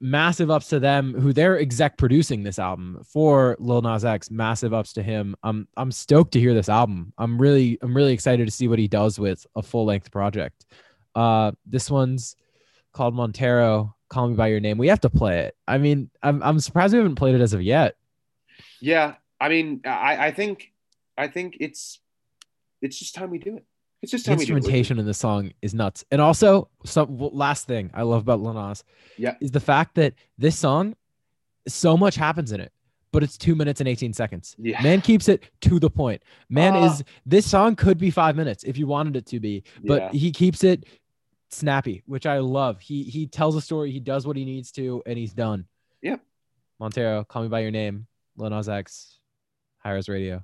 [SPEAKER 2] massive ups to them who they're exec producing this album for Lil Nas X. Massive ups to him. I'm I'm stoked to hear this album. I'm really I'm really excited to see what he does with a full length project. Uh, this one's called Montero. Call me by your name. We have to play it. I mean, I'm I'm surprised we haven't played it as of yet.
[SPEAKER 1] Yeah, I mean, I, I think, I think it's, it's just time we do it. It's just
[SPEAKER 2] The
[SPEAKER 1] time we do it.
[SPEAKER 2] instrumentation in the song is nuts. And also, some last thing I love about Lil
[SPEAKER 1] Yeah.
[SPEAKER 2] is the fact that this song, so much happens in it, but it's two minutes and 18 seconds.
[SPEAKER 1] Yeah.
[SPEAKER 2] Man keeps it to the point. Man
[SPEAKER 1] Ah.
[SPEAKER 2] is this song could be five minutes if you wanted it to be, but
[SPEAKER 1] Yeah.
[SPEAKER 2] he keeps it snappy, which I love. He he tells a story, he does what he needs to, and he's done.
[SPEAKER 1] Yep.
[SPEAKER 2] Montero, call me by your name. Lil Nas X, High Res
[SPEAKER 11] Radio.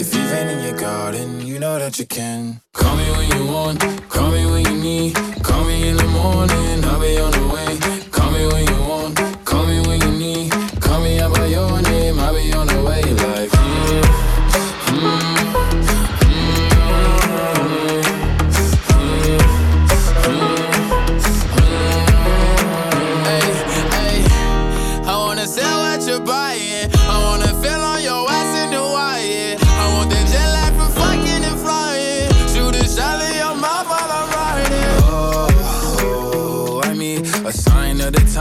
[SPEAKER 11] If in your garden, you know that you can.
[SPEAKER 8] Call me when you want, call me when you need. Call me in the morning,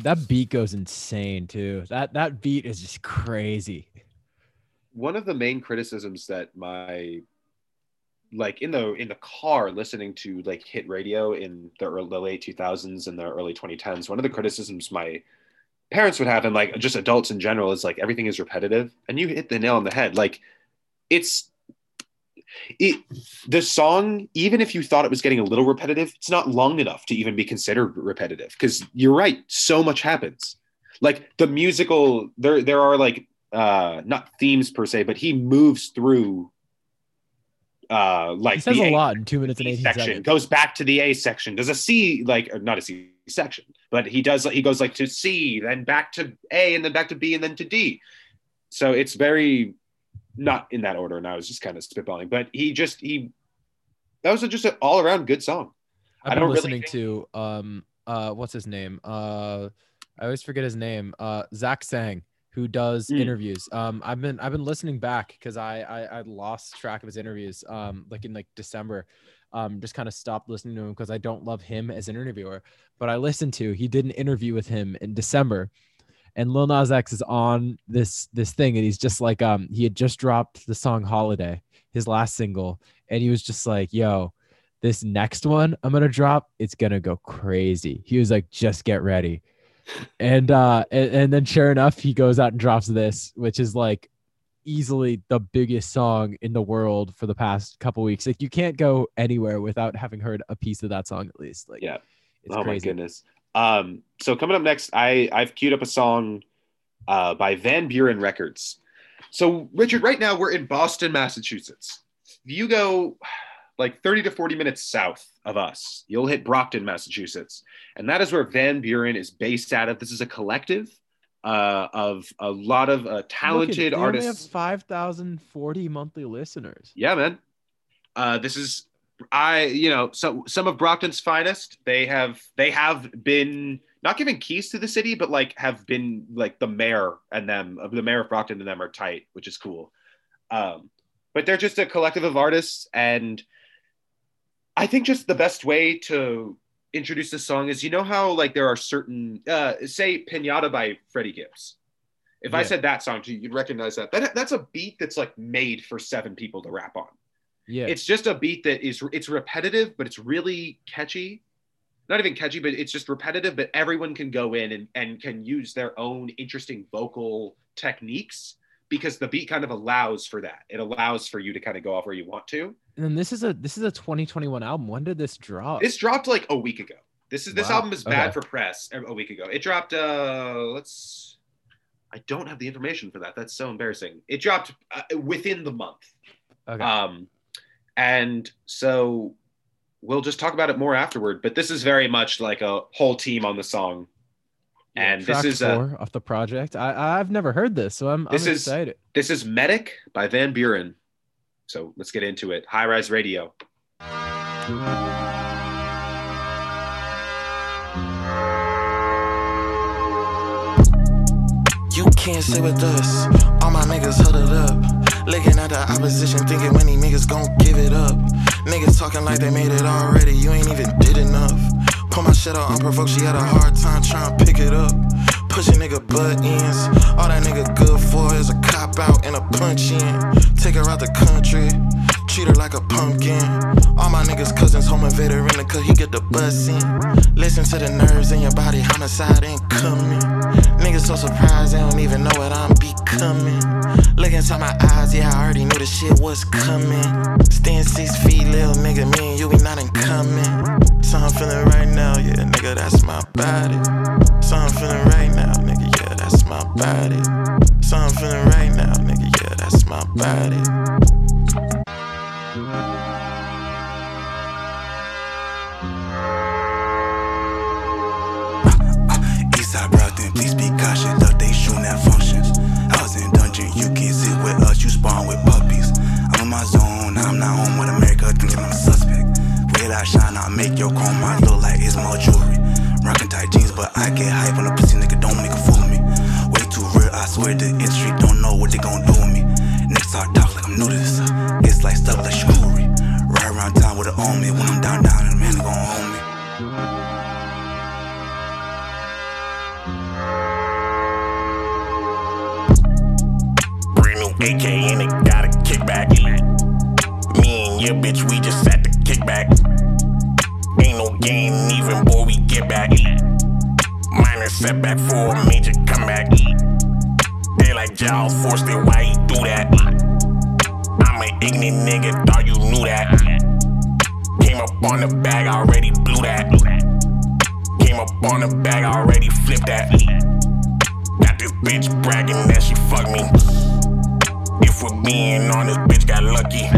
[SPEAKER 2] Dude, that beat goes insane too. That that beat is just crazy.
[SPEAKER 1] one of the main criticisms that my like in the in the car listening to like hit radio in the, early, the late 2000s and the early 2010s one of the criticisms my parents would have and like just adults in general is like everything is repetitive and you hit the nail on the head like it's it the song even if you thought it was getting a little repetitive it's not long enough to even be considered repetitive because you're right so much happens. Like the musical there there are like uh not themes per se but he moves through uh like
[SPEAKER 2] He says a
[SPEAKER 1] A
[SPEAKER 2] lot in two minutes and 18
[SPEAKER 1] section.
[SPEAKER 2] seconds.
[SPEAKER 1] goes back to the A section. Does a C like or not a C section but he does he goes like to C then back to A and then back to B and then to D. So it's very not in that order and I was just kind of spitballing but he just he that was just an all around good song
[SPEAKER 2] I've
[SPEAKER 1] I
[SPEAKER 2] been
[SPEAKER 1] don't really
[SPEAKER 2] listening to um uh what's his name? Uh I always forget his name. Uh Zach Sang, who does
[SPEAKER 1] Mm.
[SPEAKER 2] interviews. Um I've been I've been listening back because I, I I lost track of his interviews um like in like December. Um just kind of stopped listening to him because I don't love him as an interviewer. But I listened to he did an interview with him in December. And Lil Nas X is on this this thing, and he's just like um he had just dropped the song Holiday, his last single, and he was just like, yo, this next one I'm gonna drop, it's gonna go crazy. He was like, just get ready. And uh and, and then sure enough, he goes out and drops this, which is like easily the biggest song in the world for the past couple weeks. Like you can't go anywhere without having heard a piece of that song at least. Like
[SPEAKER 1] yeah
[SPEAKER 2] it's
[SPEAKER 1] oh
[SPEAKER 2] crazy.
[SPEAKER 1] my goodness. Um, so coming up next, I I've queued up a song uh, by Van Buren Records. So Richard, right now we're in Boston, Massachusetts. If you go like 30 to 40 minutes south of us, you'll hit Brockton, Massachusetts, and that is where Van Buren is based out of. This is a collective uh, of a lot of uh,
[SPEAKER 2] Look
[SPEAKER 1] talented
[SPEAKER 2] they
[SPEAKER 1] artists.
[SPEAKER 2] have 5,040 monthly listeners.
[SPEAKER 1] Yeah, man. Uh, this is I, you know, so some of Brockton's finest. They have they have been not given keys to the city, but like have been like the mayor and them of the mayor of Brockton and them are tight, which is cool. Um, but they're just a collective of artists, and I think just the best way to introduce this song is you know how like there are certain uh, say Pinata by Freddie Gibbs. If I said that song to you, you'd recognize that. that. That's a beat that's like made for seven people to rap on.
[SPEAKER 2] Yeah.
[SPEAKER 1] It's just a beat that is it's repetitive, but it's really catchy. Not even catchy, but it's just repetitive. But everyone can go in and, and can use their own interesting vocal techniques because the beat kind of allows for that. It allows for you to kind of go off where you want to.
[SPEAKER 2] and then this is a this is a 2021 album. When did this drop?
[SPEAKER 1] This dropped like a week ago. This is this
[SPEAKER 2] Wow.
[SPEAKER 1] album is bad
[SPEAKER 2] Okay.
[SPEAKER 1] for press a a week ago. It dropped uh let's I don't have the information for that. That's so embarrassing. It dropped uh, within the month.
[SPEAKER 2] Okay.
[SPEAKER 1] Um, and so we'll just talk about it more afterward. But this is very much like a whole team on the song. And
[SPEAKER 2] Track
[SPEAKER 1] this is
[SPEAKER 2] four off the project. I I've never heard this, so I'm, I'm
[SPEAKER 1] This is-
[SPEAKER 2] excited.
[SPEAKER 1] this is Medic by Van Buren. So let's get into it. High Res Radio.
[SPEAKER 12] You can't sit with us. All my niggas huddled up. Looking at the opposition, thinking when these niggas gon' give it up. Niggas talking like they made it already. You ain't even did enough. Put my shit out unprovoked. She had a hard time trying to pick it up. Pushing nigga butt ends. All that nigga good for is a cop out and a punch in. Take her out the country. Treat her like a pumpkin. All my niggas cousins home invader cut, he get the bus in. Listen to the nerves in your body, homicide ain't coming. Niggas so surprised they don't even know what I'm becoming. Look inside my eyes, yeah, I already knew the shit was coming. Staying six feet, little nigga, me and you, we not in common. So I'm feeling right now, yeah, nigga, that's my body. So I'm feeling right now, nigga, yeah, that's my body. So I'm feeling right now, nigga, yeah, that's my body.
[SPEAKER 13] You can't sit with us, you spawn with puppies. I'm in my zone, I'm not home with America, thinking I'm a suspect. Red eye shine, I make your chrome eyes look like it's more jewelry. Rockin' tight jeans, but I get hype on a pussy nigga, don't make a fool of me. Way too real, I swear the industry don't know what they gon' do with me. Next talk talk like I'm new to this. It's like stuff like chicory. Ride around town with it on me. When I'm down, down, and the man gon' hold me.
[SPEAKER 14] AK in it, got a kickback. Me and your bitch, we just sat the kickback. Ain't no game, even boy, we get back. Minor setback for a major comeback. They like Giles forced it, why he do that? I'm an ignorant nigga, thought you knew that. Came up on the bag, already blew that. Came up on the bag, already flipped that. Got this bitch bragging that she fucked me. If we're being honest, bitch got lucky.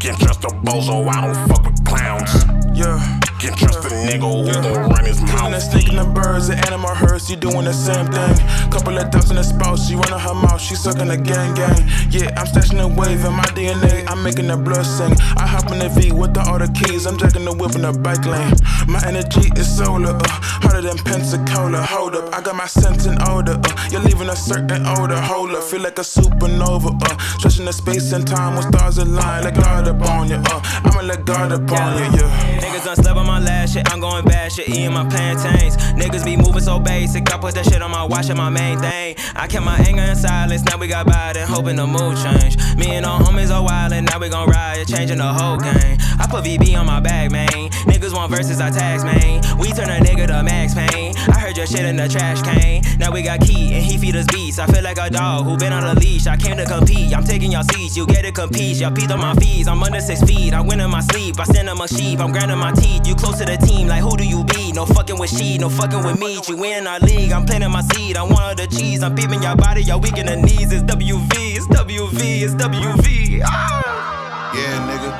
[SPEAKER 14] Can't trust a bozo, I don't fuck with clowns.
[SPEAKER 12] Yeah.
[SPEAKER 14] Can't trust a nigga who gon' run his
[SPEAKER 12] Killing
[SPEAKER 14] mouth.
[SPEAKER 12] and sneaking the birds, the animal herds, she doing the same thing. Couple of ducks in the spout, she running her mouth, she sucking the gang gang. Yeah, I'm stashing the wave in my DNA, I'm making the blood sing. I hop in the V with the, all the keys, I'm jacking the whip in the bike lane. My energy is solar, uh, harder than Pensacola. Hold up, I got my scent in odor, uh, you're leaving a certain odor. Hold up, feel like a supernova, uh, stretching the space and time when stars align, like God upon you, uh, I'ma let God upon you, yeah.
[SPEAKER 15] Niggas done slept on my last shit, I'm going bad shit, eating my plantains. Niggas be moving so basic, I put that shit on my watch and my main thing. I kept my anger in silence, now we got Biden, hoping the mood change. Me and our homies are wildin', now we gon' ride, changing the whole game. I put VB on my bag, man. Niggas want verses, I tax, man. We turn a nigga to max pain. I heard your shit in the trash can. Now we got key, and he feed us beats. I feel like a dog who been on a leash. I came to compete, I'm taking your seats, you get to compete. Y'all peed on my fees, I'm under six feet. I win in my sleep, I send on my sheep, I'm grinding my teeth. You close to the team, like who do you be? No fucking with she, no fucking with me. You win our league, I'm planting my seed. I want all the cheese, I'm peeping your body, y'all weak in the knees. It's WV, it's WV, it's WV. Ah!
[SPEAKER 16] Yeah, nigga.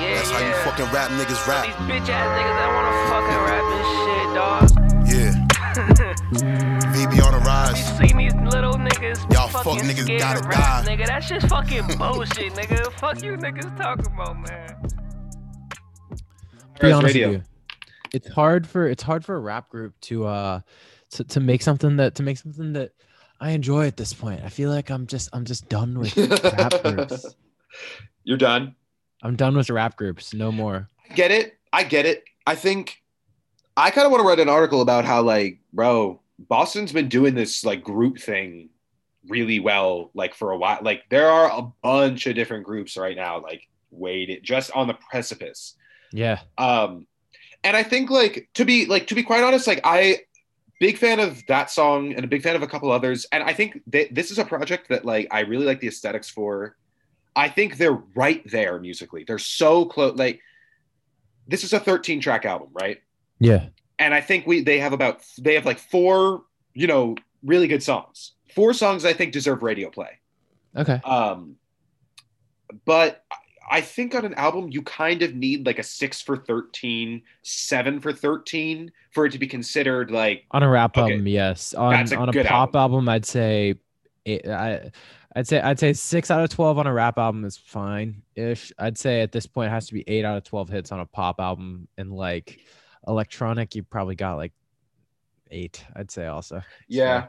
[SPEAKER 16] Yeah, That's how you fucking rap niggas rap.
[SPEAKER 15] These bitch ass niggas that wanna fucking rap and shit, dog.
[SPEAKER 16] Yeah. VB on the rise.
[SPEAKER 15] You See these little niggas.
[SPEAKER 16] Y'all
[SPEAKER 15] fucking
[SPEAKER 16] fuck niggas
[SPEAKER 15] scared
[SPEAKER 16] gotta
[SPEAKER 15] to rap,
[SPEAKER 16] die.
[SPEAKER 15] Nigga, that shit's fucking bullshit, nigga. Fuck you niggas talking about, man.
[SPEAKER 2] Be honest
[SPEAKER 1] Radio.
[SPEAKER 2] with you, it's hard for it's hard for a rap group to uh to, to make something that to make something that I enjoy at this point. I feel like I'm just I'm just done with rap groups.
[SPEAKER 1] You're done.
[SPEAKER 2] I'm done with rap groups. No more.
[SPEAKER 1] get it. I get it. I think I kind of want to write an article about how like, bro, Boston's been doing this like group thing really well, like for a while. Like there are a bunch of different groups right now, like waited just on the precipice.
[SPEAKER 2] Yeah.
[SPEAKER 1] Um, and I think like to be like to be quite honest, like I big fan of that song and a big fan of a couple others. And I think that this is a project that like I really like the aesthetics for. I think they're right there musically. They're so close. Like this is a 13 track album, right?
[SPEAKER 2] Yeah.
[SPEAKER 1] And I think we they have about they have like four, you know, really good songs. Four songs I think deserve radio play.
[SPEAKER 2] Okay.
[SPEAKER 1] Um, but I- think on an album you kind of need like a six for 13, seven for 13 for it to be considered like
[SPEAKER 2] On a rap
[SPEAKER 1] Okay.
[SPEAKER 2] album, yes. On
[SPEAKER 1] a
[SPEAKER 2] on a pop album. I'd say eight, I I'd say I'd say six out of twelve on a rap album is fine ish. I'd say at this point it has to be eight out of twelve hits on a pop album and like electronic, you probably got like eight. I'd say also.
[SPEAKER 1] yeah.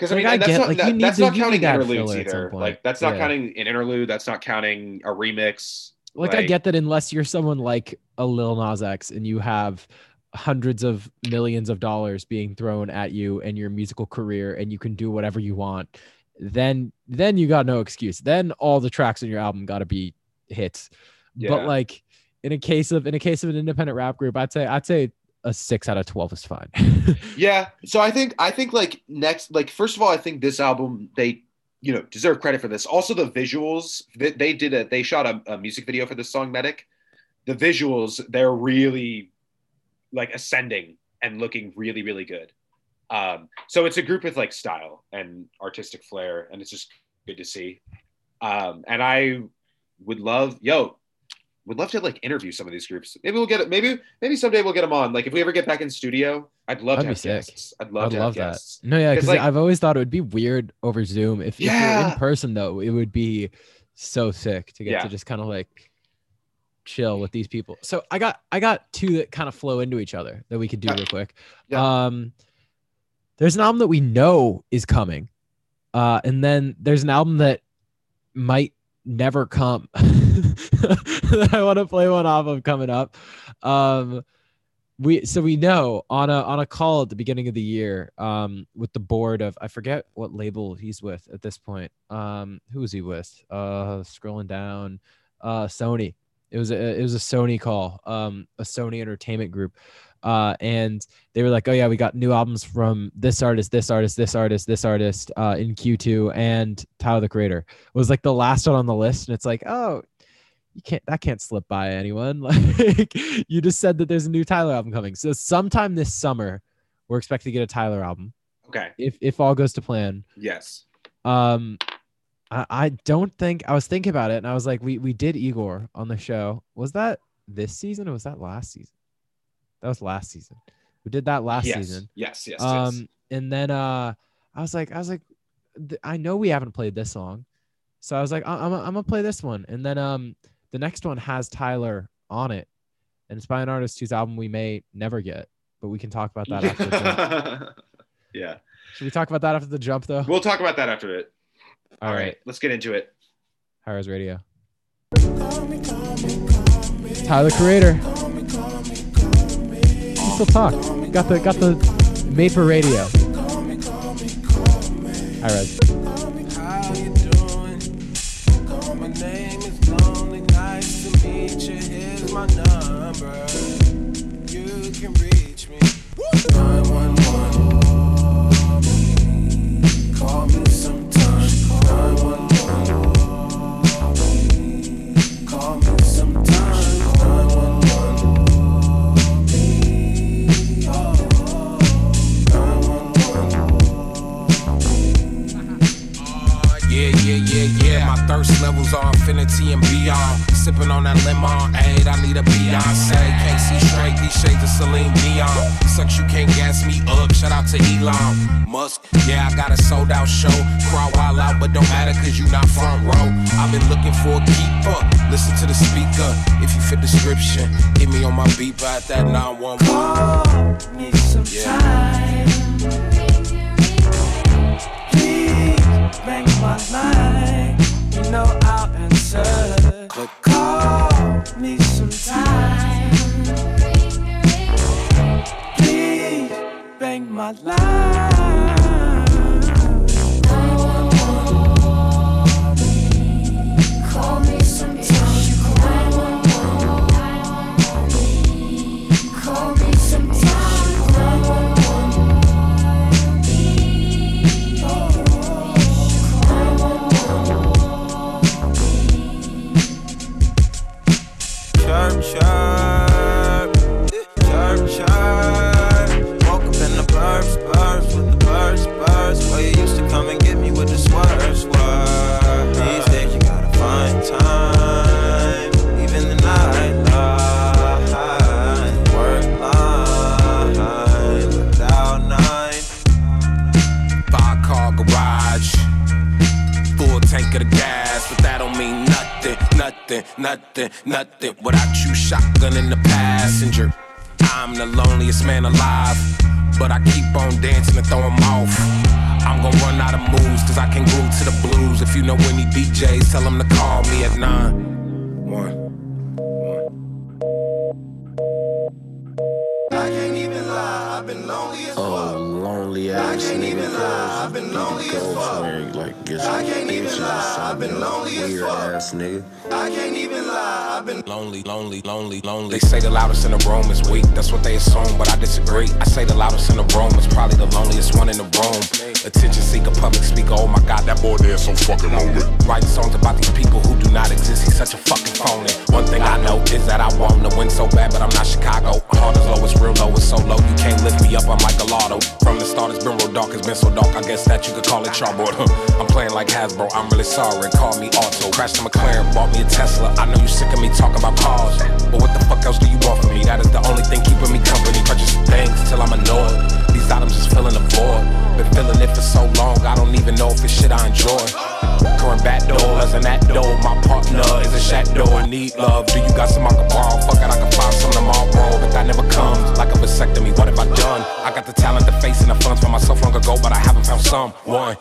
[SPEAKER 1] Because I
[SPEAKER 2] Like,
[SPEAKER 1] mean,
[SPEAKER 2] I
[SPEAKER 1] that's
[SPEAKER 2] get,
[SPEAKER 1] not
[SPEAKER 2] like,
[SPEAKER 1] that- that's
[SPEAKER 2] to-
[SPEAKER 1] not counting
[SPEAKER 2] that
[SPEAKER 1] interludes
[SPEAKER 2] filler at some
[SPEAKER 1] either. Like that's not
[SPEAKER 2] Yeah.
[SPEAKER 1] counting an interlude. That's not counting a remix.
[SPEAKER 2] like, I get that unless you're someone like a Lil Nas X and you have hundreds of millions of dollars being thrown at you and your musical career and you can do whatever you want, then then you got no excuse. Then all the tracks on your album got to be hits.
[SPEAKER 1] Yeah.
[SPEAKER 2] But like in a case of in a case of an independent rap group, I'd say I'd say a six out of twelve is fine.
[SPEAKER 1] Yeah. So I think I think like next like first of all I think this album they you know deserve credit for this. Also the visuals they, they did a they shot a, a music video for this song Medic. The visuals they're really like ascending and looking really really good. Um, so it's a group with like style and artistic flair, and it's just good to see. Um, and I would love yo would love to like interview some of these groups. Maybe we'll get it. Maybe maybe someday we'll get them on. Like if we ever get back in studio, I'd love
[SPEAKER 2] That'd
[SPEAKER 1] to
[SPEAKER 2] be
[SPEAKER 1] have
[SPEAKER 2] sick.
[SPEAKER 1] guests. I'd love
[SPEAKER 2] I'd
[SPEAKER 1] to
[SPEAKER 2] love
[SPEAKER 1] have
[SPEAKER 2] that.
[SPEAKER 1] guests.
[SPEAKER 2] No, yeah, because
[SPEAKER 1] like,
[SPEAKER 2] I've always thought it would be weird over Zoom. If, if you're in person though, it would be so sick to get
[SPEAKER 1] Yeah.
[SPEAKER 2] to just kind of like chill with these people. So I got I got two that kind of flow into each other that we could do
[SPEAKER 1] Yeah.
[SPEAKER 2] real quick.
[SPEAKER 1] Yeah.
[SPEAKER 2] Um there's an album that we know is coming. Uh and then there's an album that might never come that I want to play one off of coming up. Um we so we know on a on a call at the beginning of the year um with the board of I forget what label he's with at this point. Um who is he with? Uh scrolling down. uh, Sony. It was a it was a Sony call, um, a Sony Entertainment Group, uh, and they were like, "Oh yeah, we got new albums from this artist, this artist, this artist, this artist uh, in Q2, and Tyler the Creator was like the last one on the list." And it's like, "Oh, you can't that can't slip by anyone. Like you just said that there's a new Tyler album coming. So sometime this summer, we're expecting to get a Tyler album.
[SPEAKER 1] Okay.
[SPEAKER 2] If if all goes to plan.
[SPEAKER 1] Yes.
[SPEAKER 2] Um I, I don't think I was thinking about it and I was like, we we did Igor on the show. Was that this season or was that last season? That was last season. We did that last
[SPEAKER 1] yes.
[SPEAKER 2] season.
[SPEAKER 1] Yes. Yes. Yes.
[SPEAKER 2] Um
[SPEAKER 1] yes.
[SPEAKER 2] and then uh I was like, I was like, I know we haven't played this song. So I was like, I- I'm, I'm gonna play this one. And then um the next one has Tyler on it, and it's by an artist whose album we may never get, but we can talk about that after. the
[SPEAKER 1] yeah.
[SPEAKER 2] Should we talk about that after the jump, though?
[SPEAKER 1] We'll talk about that after it.
[SPEAKER 2] All right.
[SPEAKER 1] Let's get into it.
[SPEAKER 2] High Res Radio. Tyler Creator. You still talk. Got the got the made for radio. High
[SPEAKER 11] me.
[SPEAKER 17] Thirst levels are infinity and beyond. Sipping on that lemon aid, I need a Beyonce. Can't see straight, these shades of Celine Dion. Sucks, you can't gas me up. Shout out to Elon Musk. Yeah, I got a sold out show. Crowd wild out, but don't matter cause you not front row. I've been looking for a keeper. Listen to the speaker. If you fit description, hit me on my beeper at that 911.
[SPEAKER 11] Call me sometime. Please bang my line. Know answer. Call me sometime. Please bang my line.
[SPEAKER 17] Nothing, nothing, nothing. Without you, shotgun in the passenger. I'm the loneliest man alive, but I keep on dancing and throwing off. I'm gonna run out of moves, cause I can glue to the blues. If you know any DJs, tell them to call me at nine. One.
[SPEAKER 11] I can't even lie, I've been lonely as
[SPEAKER 18] Oh, lonely ass nigga.
[SPEAKER 11] I've been lonely as
[SPEAKER 18] Go
[SPEAKER 11] fuck.
[SPEAKER 18] somewhere, like get
[SPEAKER 11] I
[SPEAKER 18] some
[SPEAKER 11] can't even
[SPEAKER 18] bitches or
[SPEAKER 11] lie, I've been
[SPEAKER 18] something.
[SPEAKER 11] lonely as
[SPEAKER 18] Weird
[SPEAKER 11] fuck.
[SPEAKER 18] ass nigga.
[SPEAKER 11] I can't even lie, I've been
[SPEAKER 17] Lonely, lonely, lonely, lonely. Lonely. They say the loudest in the room is weak, that's what they assume, but I disagree. I say the loudest in the room is probably the loneliest one in the room. Attention seeker, public speaker, oh my god, that boy there is so fucking lonely. Writing songs about these people who do not exist, he's such a fucking phony. One thing I know is that I want to win so bad, but I'm not Chicago. Heart is low, it's real low, it's so low, you can't lift me up, I'm like a lotto. From the start, it's been real dark, it's been so dark, I guess that you could call it chalkboard. I'm playing like Hasbro, I'm really sorry, call me Auto. Crashed a McLaren, bought me a Tesla, I know you sick of me talking about cars. But what the fuck else do you want from me? That is the only thing keeping me company. Purchase things till I'm annoyed. These items just filling the void. Been feeling it for so long, I don't even know if it's shit I enjoy. Current back doors and that door. My partner is a shadow I need love. Do you got some I can borrow? Fuck it, I can find some tomorrow. But that never comes like a vasectomy. What have I done? I got the talent, the face, and the funds for myself long ago, but I haven't found someone.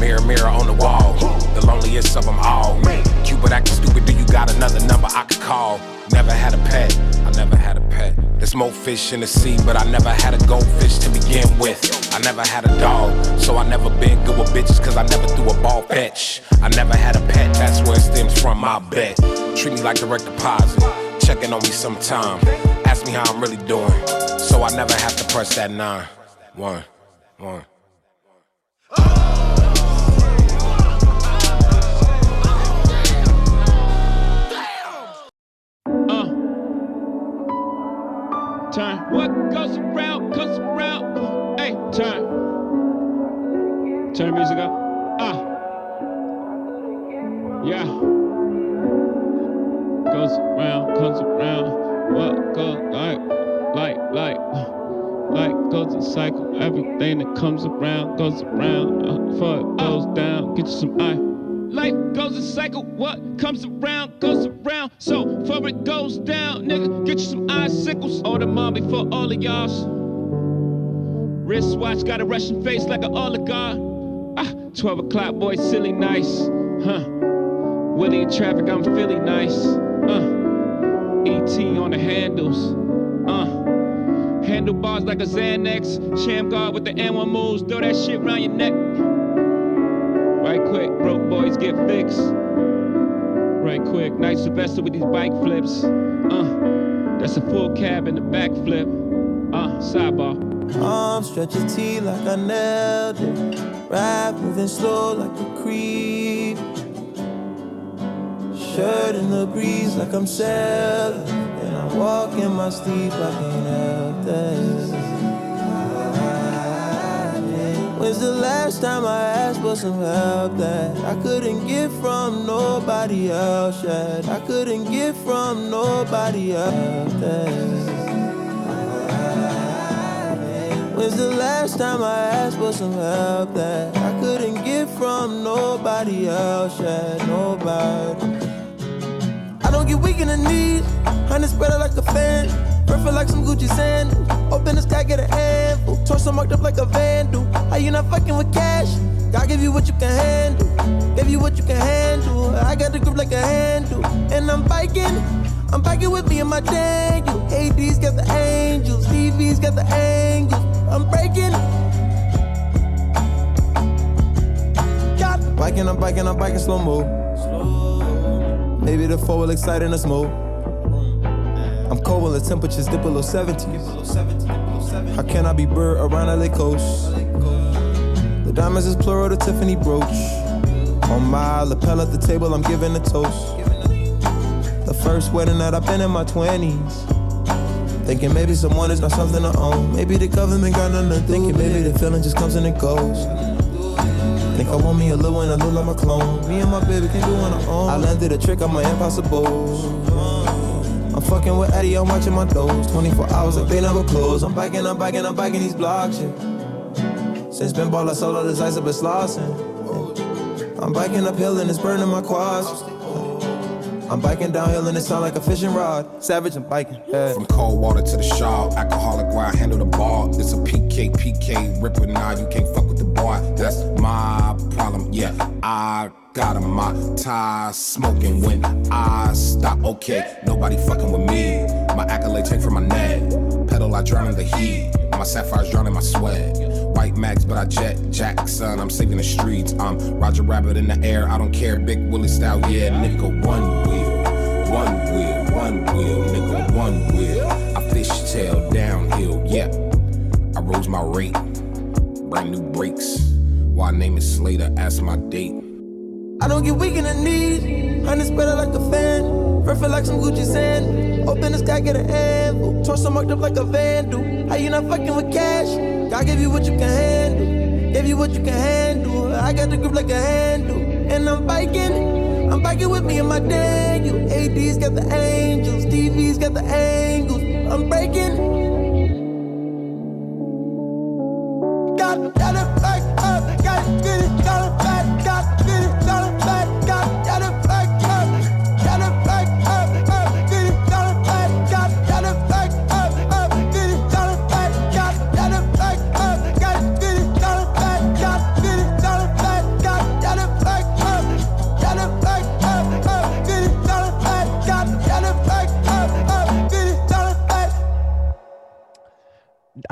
[SPEAKER 17] Mirror, mirror on the wall. The loneliest of them all. Cupid acting stupid. Do you got another number I could call? Never had a pet. I never had a pet. There's more fish in the sea, but I never had a goldfish to begin with. I never had a dog, so I never been good with bitches, cause I never threw a ball fetch. I never had a pet, that's where it stems from, my bet. Treat me like direct deposit. Checking on me sometime. Ask me how I'm really doing. So I never have to press that nine. One, one.
[SPEAKER 19] Turn. What goes around comes around. Hey, turn. Turn music up. Ah. Yeah. Goes around, comes around. What goes like, like, like, like goes a cycle. Everything that comes around goes around. Uh, goes down, get you some eye. Life goes in cycle. What comes around goes around. So before it goes down, nigga, get you some icicles. Order mom before all of y'all's. Wristwatch got a Russian face like an oligarch. Ah, 12 o'clock, boy, silly nice. Huh. Willie in traffic, I'm Philly nice. Uh. ET on the handles. Uh. Handlebars like a Xanax. Sham guard with the N1 moves. Throw that shit around your neck. Right quick, broke boys get fixed. Right quick, Nigel Sylvester with these bike flips. Uh, that's a full cab and a backflip. Uh, sidebar.
[SPEAKER 20] Arms stretch your T like I nailed it. Ride moving slow like a creep. Shirt in the breeze like I'm sailing. And I walk in my sleep like an elder. When's the last time I asked for some help that I couldn't get from nobody else yet? I couldn't get from nobody else. When's the last time I asked for some help that I couldn't get from nobody else yet? Nobody. I don't get weak in the knees, honey spread out like a fan. Perfect like some Gucci sandals. Open the sky, get a handful. Torso marked up like a vandal. How you not fucking with cash? God give you what you can handle. Give you what you can handle. I got the grip like a handle. And I'm biking. I'm biking with me and my Daniel. AD's got the angels. TV's got the angels. I'm breaking. God. Biking, I'm biking, I'm biking slow mo. Maybe the four will excite in a smoke. Cold when the temperatures dip below 70. How can I be bird around LA coast? The diamonds is plural, the Tiffany brooch. On my lapel at the table, I'm giving a toast. The first wedding that I've been in my 20s. Thinking maybe someone is not something to own. Maybe the government got nothing to do. Thinking maybe the feeling just comes and it goes. Think I want me a little one, I look like my clone. Me and my baby can do on our own. I landed a trick on my impossible. I'm fucking with Eddie, I'm watching my doors. 24 hours like they never close. I'm biking, I'm biking, I'm biking these blocks, yeah. Since been ball, I solo this ice up at Slauson. I'm biking uphill and it's burning my quads. I'm biking downhill and it sound like a fishing rod. Savage, I'm biking. Yeah.
[SPEAKER 17] From cold water to the shawl, alcoholic where I handle the ball. It's a PK, PK, ripper, nah, you can't fuck with the boy. That's my problem, yeah. I got a my tie smoking when I stop. Okay, nobody fucking with me. My accolades hang from my neck. Pedal, I drown in the heat. My sapphires drown in my sweat. White max, but I jet Jackson. I'm saving the streets. I'm Roger Rabbit in the air. I don't care. Big Willie style, yeah, nigga. One wheel, one wheel, one wheel, nigga. One wheel. I fishtail downhill, yeah. I rose my rate. Brand new brakes. Why name it Slater? Ask my date.
[SPEAKER 20] I don't get weak in the knees. Honey spread out like a fan. Perfect like some Gucci sand. Open the sky, get a handful. Torso marked up like a vandal. How you not fucking with cash? God give you what you can handle. Give you what you can handle. I got the grip like a handle. And I'm biking. I'm biking with me and my Daniel. AD's got the angels. TV's got the angles. I'm breaking.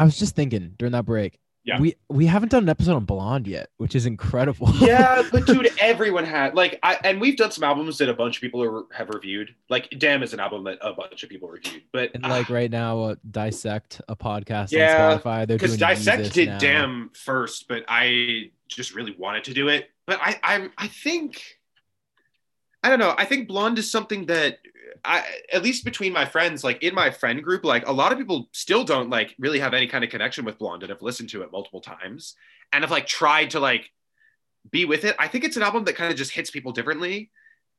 [SPEAKER 2] I was just thinking during that break,
[SPEAKER 1] Yeah.
[SPEAKER 2] We we haven't done an episode on Blonde yet, which is incredible.
[SPEAKER 1] yeah, but dude, everyone had like I and we've done some albums that a bunch of people are, have reviewed. Like Damn is an album that a bunch of people reviewed. But
[SPEAKER 2] and like right now, uh, Dissect a podcast
[SPEAKER 1] yeah,
[SPEAKER 2] on Spotify. They're
[SPEAKER 1] because
[SPEAKER 2] doing
[SPEAKER 1] Dissect
[SPEAKER 2] Yeezus
[SPEAKER 1] did
[SPEAKER 2] now.
[SPEAKER 1] Damn first, but I just really wanted to do it. But I I I think I don't know. I think Blonde is something that I at least between my friends, like in my friend group, like a lot of people still don't like really have any kind of connection with Blonde and have listened to it multiple times and have like tried to like be with it. I think it's an album that kind of just hits people differently.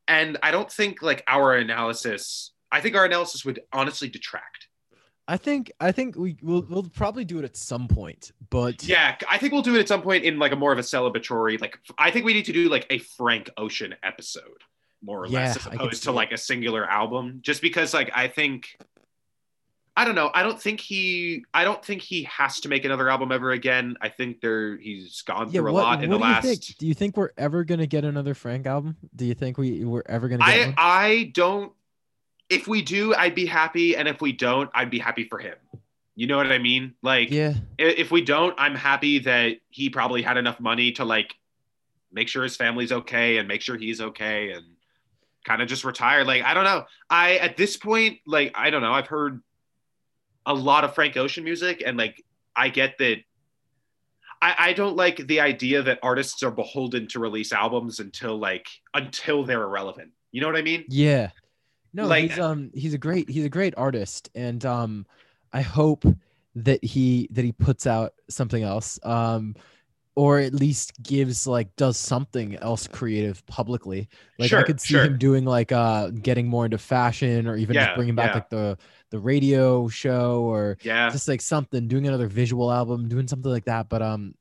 [SPEAKER 1] And I don't think like our analysis, I think our analysis would honestly detract.
[SPEAKER 2] I think I think we will we'll probably do it at some point, but
[SPEAKER 1] Yeah, I think we'll do it at some point in like a more of a celebratory, like I think we need to do like a Frank Ocean episode, more or less, as opposed to like a singular album. Just because like I think I don't know. I don't think he I don't think he has to make another album ever again. I think there he's gone
[SPEAKER 2] yeah.
[SPEAKER 1] through
[SPEAKER 2] What,
[SPEAKER 1] a lot in the
[SPEAKER 2] what do you
[SPEAKER 1] last
[SPEAKER 2] think? Do you think we're ever gonna get another Frank album? Do you think we we're ever gonna get
[SPEAKER 1] I
[SPEAKER 2] one?
[SPEAKER 1] I don't. If we do, I'd be happy, and if we don't, I'd be happy for him. You know what I mean? Like,
[SPEAKER 2] Yeah.
[SPEAKER 1] if we don't, I'm happy that he probably had enough money to like make sure his family's okay and make sure he's okay and kind of just retire. Like, I don't know. I at this point, like, I don't know. I've heard a lot of Frank Ocean music, and like, I get that. I, I don't like the idea that artists are beholden to release albums until like until they're irrelevant. You know what I mean?
[SPEAKER 2] Yeah. No,
[SPEAKER 1] Like-
[SPEAKER 2] he's um he's a great he's a great artist and um I hope that he that he puts out something else um or at least gives like does something else creative publicly. Like I could see
[SPEAKER 1] sure.
[SPEAKER 2] him doing like uh getting more into fashion or even
[SPEAKER 1] Yeah,
[SPEAKER 2] just bringing back
[SPEAKER 1] yeah.
[SPEAKER 2] like the the radio show or
[SPEAKER 1] Yeah.
[SPEAKER 2] just like something doing another visual album doing something like that but um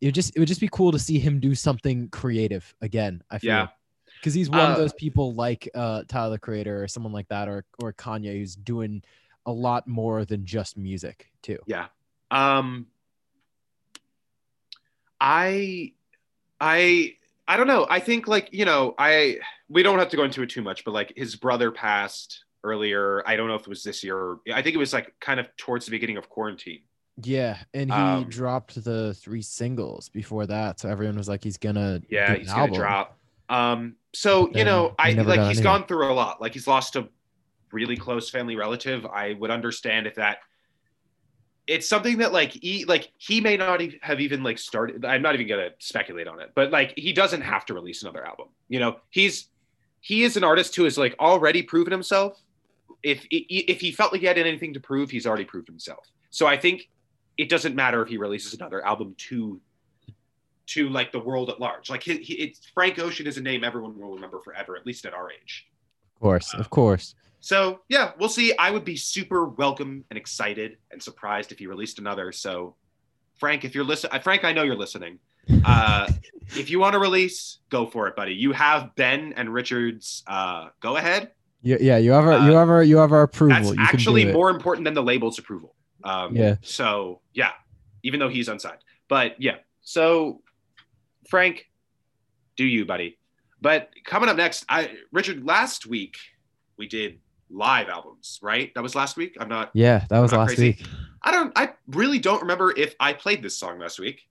[SPEAKER 2] it would just it would just be cool to see him do something creative again i feel
[SPEAKER 1] Yeah.
[SPEAKER 2] because he's one
[SPEAKER 1] Uh,
[SPEAKER 2] of those people like uh Tyler the Creator or someone like that or or Kanye who's doing a lot more than just music too.
[SPEAKER 1] Yeah. Um I I I don't know. I think like, you know, I we don't have to go into it too much, but like his brother passed earlier. I don't know if it was this year I think it was like kind of towards the beginning of quarantine.
[SPEAKER 2] Yeah, and he
[SPEAKER 1] Um,
[SPEAKER 2] dropped the three singles before that, so everyone was like, he's gonna
[SPEAKER 1] Yeah, he's gonna drop. Um, so you know, I like he's
[SPEAKER 2] anything.
[SPEAKER 1] gone through a lot. Like he's lost a really close family relative. I would understand if that. It's something that like he like he may not have even like started. I'm not even gonna speculate on it, but like he doesn't have to release another album. You know, he's he is an artist who has like already proven himself. If if he felt like he had anything to prove, he's already proved himself. So I think it doesn't matter if he releases another album to to like the world at large. Like he, he, it's Frank Ocean is a name everyone will remember forever, at least at our age.
[SPEAKER 2] Of course, of course.
[SPEAKER 1] So yeah, we'll see. I would be super welcome and excited and surprised if he released another. So Frank, if you're listening, Frank, I know you're listening. Uh, if you want to release, go for it, buddy. You have Ben and Richard's. Uh, go ahead.
[SPEAKER 2] Yeah, yeah, you have our you have our you have our approval.
[SPEAKER 1] Uh, That's
[SPEAKER 2] you
[SPEAKER 1] actually more important than the label's approval. Um,
[SPEAKER 2] Yeah.
[SPEAKER 1] So yeah, even though he's unsigned, but yeah. So Frank, do you, buddy? But coming up next, I Richard. Last week we did live albums, right? That was last week. I'm not.
[SPEAKER 2] Yeah, that was last
[SPEAKER 1] crazy.
[SPEAKER 2] week.
[SPEAKER 1] I don't. I really don't remember if I played this song last week.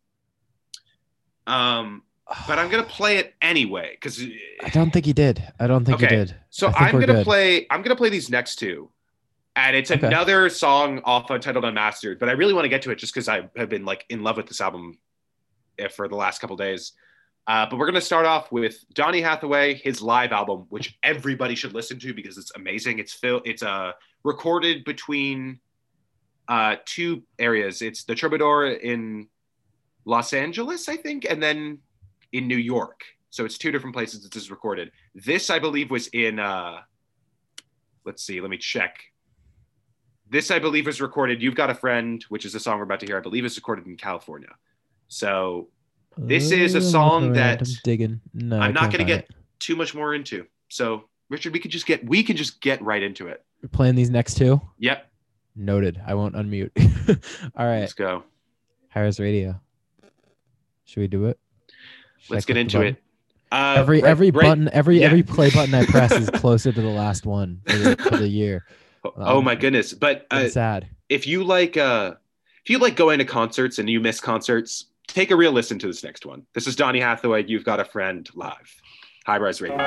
[SPEAKER 1] Um, but I'm gonna play it anyway because
[SPEAKER 2] I don't think he did. I don't think
[SPEAKER 1] okay.
[SPEAKER 2] he did.
[SPEAKER 1] So I'm gonna
[SPEAKER 2] good.
[SPEAKER 1] play. I'm gonna play these next two, and it's
[SPEAKER 2] Okay.
[SPEAKER 1] another song off Untitled Unmastered. But I really want to get to it just because I have been like in love with this album eh, for the last couple days. Uh, but we're gonna start off with Donny Hathaway, his live album, which everybody should listen to because it's amazing. It's fil- It's uh, recorded between uh, two areas. It's the Troubadour in Los Angeles, I think, and then in New York. So it's two different places this is recorded. This, I believe, was in. Uh, let's see. Let me check. This, I believe, was recorded. You've got a friend, which is a song we're about to hear. I believe is recorded in California. So this is a song that
[SPEAKER 2] I'm digging. No,
[SPEAKER 1] I'm not going to get it. too much more into. So, Richard, we can just get we can just get right into it.
[SPEAKER 2] We're playing these next two.
[SPEAKER 1] Yep.
[SPEAKER 2] Noted. I won't unmute. All right.
[SPEAKER 1] Let's go.
[SPEAKER 2] High Res Radio. Should we do it? Should
[SPEAKER 1] Let's get into it. Uh,
[SPEAKER 2] every
[SPEAKER 1] right,
[SPEAKER 2] every
[SPEAKER 1] right,
[SPEAKER 2] button, every
[SPEAKER 1] yeah.
[SPEAKER 2] every play button I press is closer to the last one for the, for the year.
[SPEAKER 1] Um, oh my goodness! But uh,
[SPEAKER 2] sad.
[SPEAKER 1] If you like, uh,
[SPEAKER 21] if you like going to concerts and you miss concerts, Take a real listen to this next one. This is Donny Hathaway, You've Got a Friend Live, High Res Radio.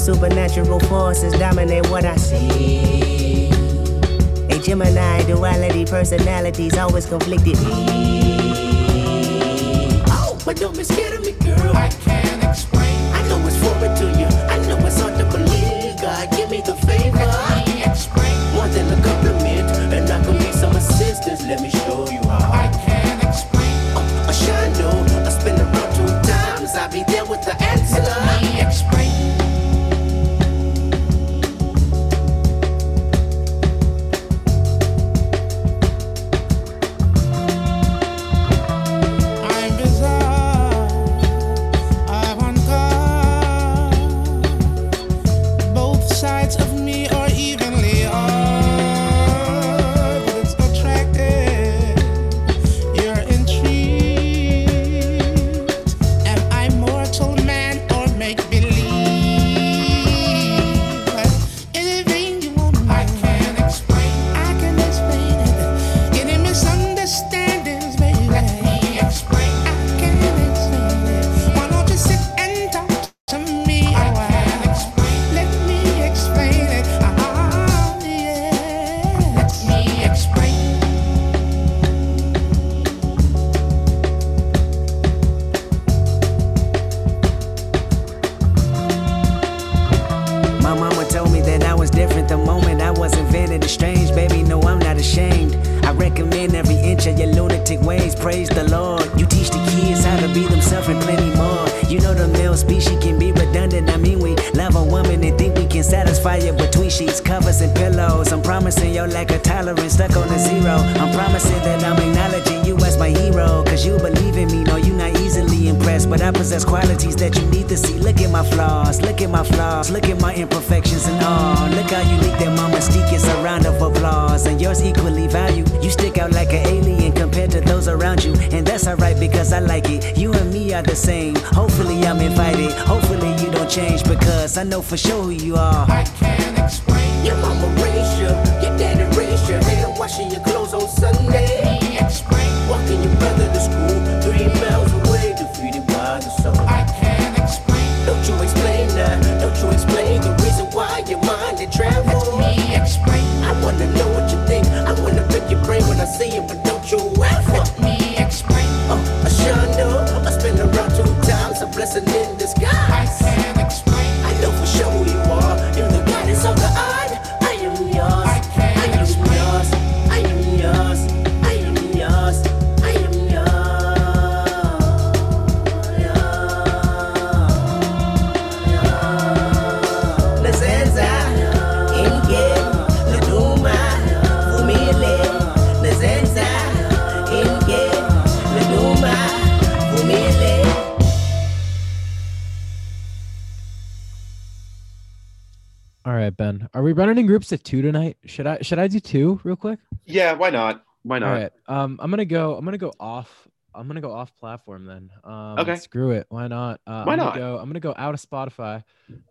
[SPEAKER 22] Supernatural forces dominate what I see. A Gemini duality, personalities always conflicted.
[SPEAKER 4] Oh, but don't be scared of me, girl. I can't explain. I know it's foreign to you. Know
[SPEAKER 22] for sure who you are.
[SPEAKER 2] Running in groups of two tonight? Should I should I do two real quick?
[SPEAKER 1] Yeah, why not? Why not?
[SPEAKER 2] All right. Um, I'm gonna go. I'm gonna go off. I'm gonna go off platform then. Um,
[SPEAKER 1] Okay.
[SPEAKER 2] Screw it. Why not? Uh,
[SPEAKER 1] Why
[SPEAKER 2] I'm
[SPEAKER 1] not?
[SPEAKER 2] Gonna go, I'm gonna go out of Spotify.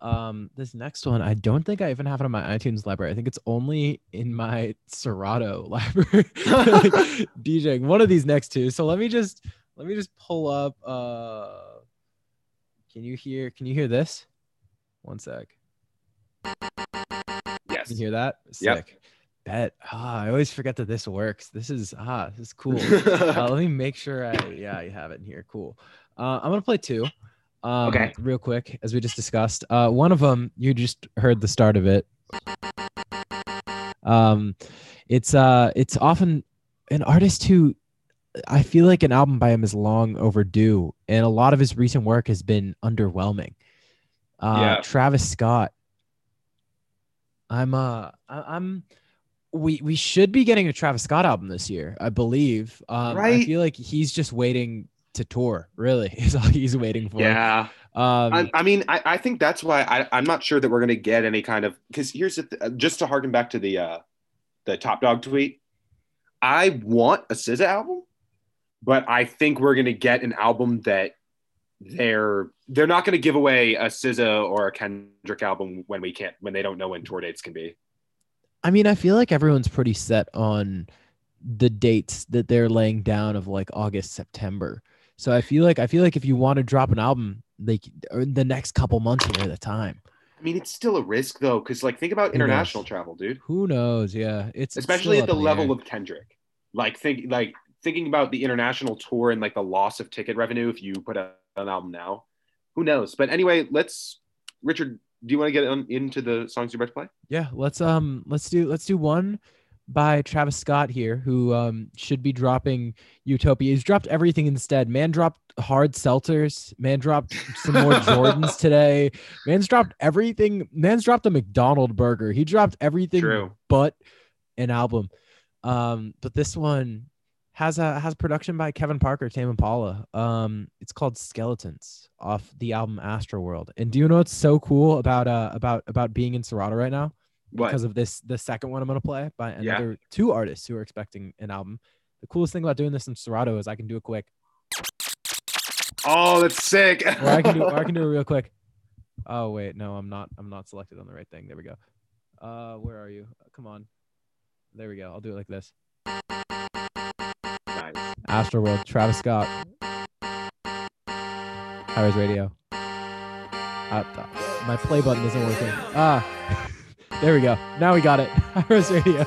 [SPEAKER 2] Um, this next one, I don't think I even have it on my iTunes library. I think it's only in my Serato library. like, DJing one of these next two. So let me just let me just pull up. Uh, can you hear? Can you hear this? One sec.
[SPEAKER 1] Yes.
[SPEAKER 2] You hear that?
[SPEAKER 1] Yep.
[SPEAKER 2] Sick. Bet. Ah, I always forget that this works. This is ah, this is cool. uh, let me make sure I yeah, I have it in here. Cool. Uh, I'm gonna play two. Um,
[SPEAKER 1] Okay.
[SPEAKER 2] Real quick, as we just discussed. Uh, one of them you just heard the start of it. Um, it's uh, it's often an artist who I feel like an album by him is long overdue, and a lot of his recent work has been underwhelming. Uh,
[SPEAKER 1] Yeah.
[SPEAKER 2] Travis Scott. I'm uh, I- I'm. We we should be getting a Travis Scott album this year, I believe. Um, I feel like he's just waiting to tour. Really, is all he's waiting for.
[SPEAKER 1] Yeah.
[SPEAKER 2] Um,
[SPEAKER 1] I, I mean, I, I think that's why I, I'm not sure that we're going to get any kind of because here's the th- just to harken back to the uh, the Top Dawg tweet. I want a SZA album, but I think we're going to get an album that they're they're not going to give away a SZA or a Kendrick album when we can't when they don't know when tour dates can be.
[SPEAKER 2] I mean, I feel like everyone's pretty set on the dates that they're laying down of like August, September. So I feel like I feel like if you want to drop an album, like the next couple months are the time.
[SPEAKER 1] I mean, it's still a risk though, because like think about
[SPEAKER 2] Who knows?
[SPEAKER 1] international travel, dude.
[SPEAKER 2] Who knows? Yeah, it's it's
[SPEAKER 1] Especially
[SPEAKER 2] still
[SPEAKER 1] at the
[SPEAKER 2] up
[SPEAKER 1] level
[SPEAKER 2] air.
[SPEAKER 1] of Kendrick. Like think like thinking about the international tour and like the loss of ticket revenue if you put out an album now. Who knows? But anyway, let's Richard. Do you want to get on, into the songs you're about to play?
[SPEAKER 2] Yeah, let's um let's do let's do one by Travis Scott here, who um should be dropping Utopia. He's dropped everything instead. Man dropped hard seltzers. Man dropped some more Jordans today. Man's dropped everything. Man's dropped a McDonald burger. He dropped everything
[SPEAKER 1] True.
[SPEAKER 2] but an album. Um, but this one has a has production by Kevin Parker, Tame Impala. Um, it's called Skeletons off the album Astroworld. And do you know what's so cool about uh about about being in Serato right now?
[SPEAKER 1] What?
[SPEAKER 2] Because of this the second one I'm gonna play by
[SPEAKER 1] Yeah.
[SPEAKER 2] another two artists who are expecting an album. The coolest thing about doing this in Serato is I can do it quick.
[SPEAKER 1] Oh, that's sick.
[SPEAKER 2] Or I can do or I can do it real quick. Oh wait, no, I'm not I'm not selected on the right thing. There we go. Uh where are you? Come on. There we go. I'll do it like this. Astroworld, Travis Scott. High Res Radio. My play button isn't working. Ah, there we go. Now we got it.
[SPEAKER 20] High Res Radio.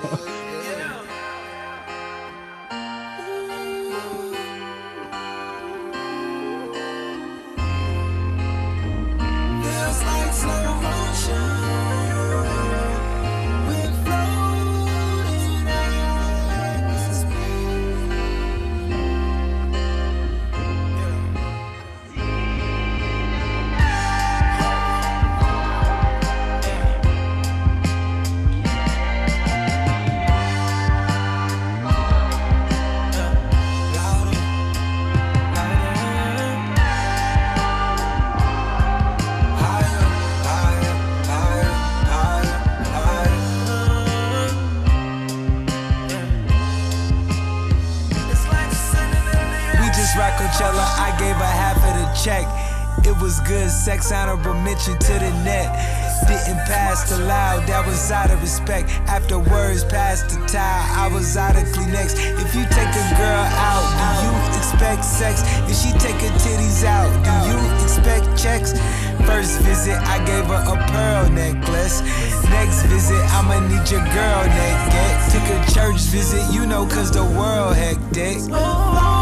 [SPEAKER 20] Sex, honorable mention to the net. Didn't pass the loud, that was out of respect. After words passed the towel, I was out of Kleenex. If you take a girl out, do you expect sex? If she take her titties out, do you expect checks? First visit, I gave her a pearl necklace. Next visit, I'ma need your girl naked. Took a church visit, you know, cause the world hectic.
[SPEAKER 23] Oh,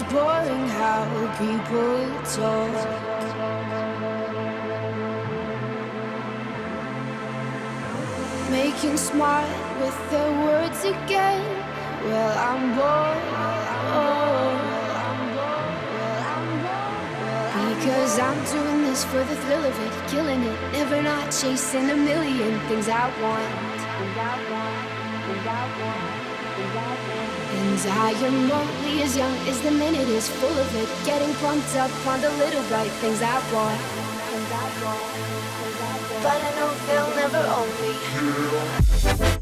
[SPEAKER 23] it's boring how people talk? Making smart with their words again. Well, I'm bored. Because I'm doing this for the thrill of it, killing it, never not chasing a million things I want. Things I want, things I want, I. Am only as young as the minute is full of it. Getting pumped up on the little bright things I want. But I know they'll never own me.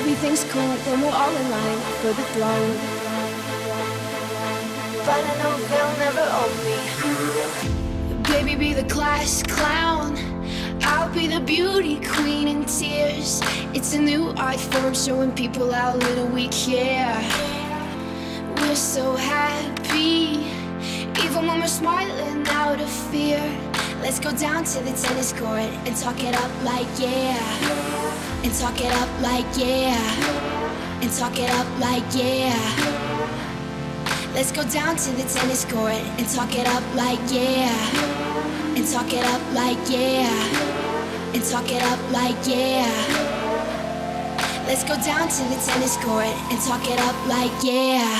[SPEAKER 23] Everything's cool when we're all in line for the throne. But I know they'll never own me. Baby, be the class clown. I'll be the beauty queen in tears. It's a new art form showing people how little we care. We're so happy, even when we're smiling out of fear. Let's go down to the tennis court and talk it up like yeah. And talk it up like yeah. And talk it up like yeah. Let's go down to the tennis court and talk it up like yeah. And talk it up like yeah. And talk it up like yeah. Let's go down to the tennis court and talk it up like yeah.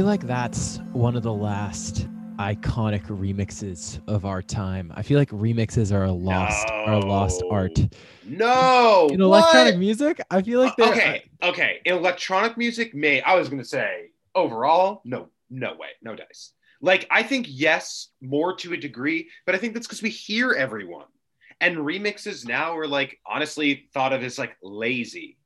[SPEAKER 2] Feel like that's one of the last iconic remixes of our time. I feel like remixes are a lost are a lost art.
[SPEAKER 1] No.
[SPEAKER 2] In electronic
[SPEAKER 1] what?
[SPEAKER 2] music, I feel like they're
[SPEAKER 1] okay, okay. In electronic music, may I was gonna say overall, no, no way, no dice. Like I think yes, more to a degree, but I think that's because we hear everyone. And remixes now are like honestly thought of as like lazy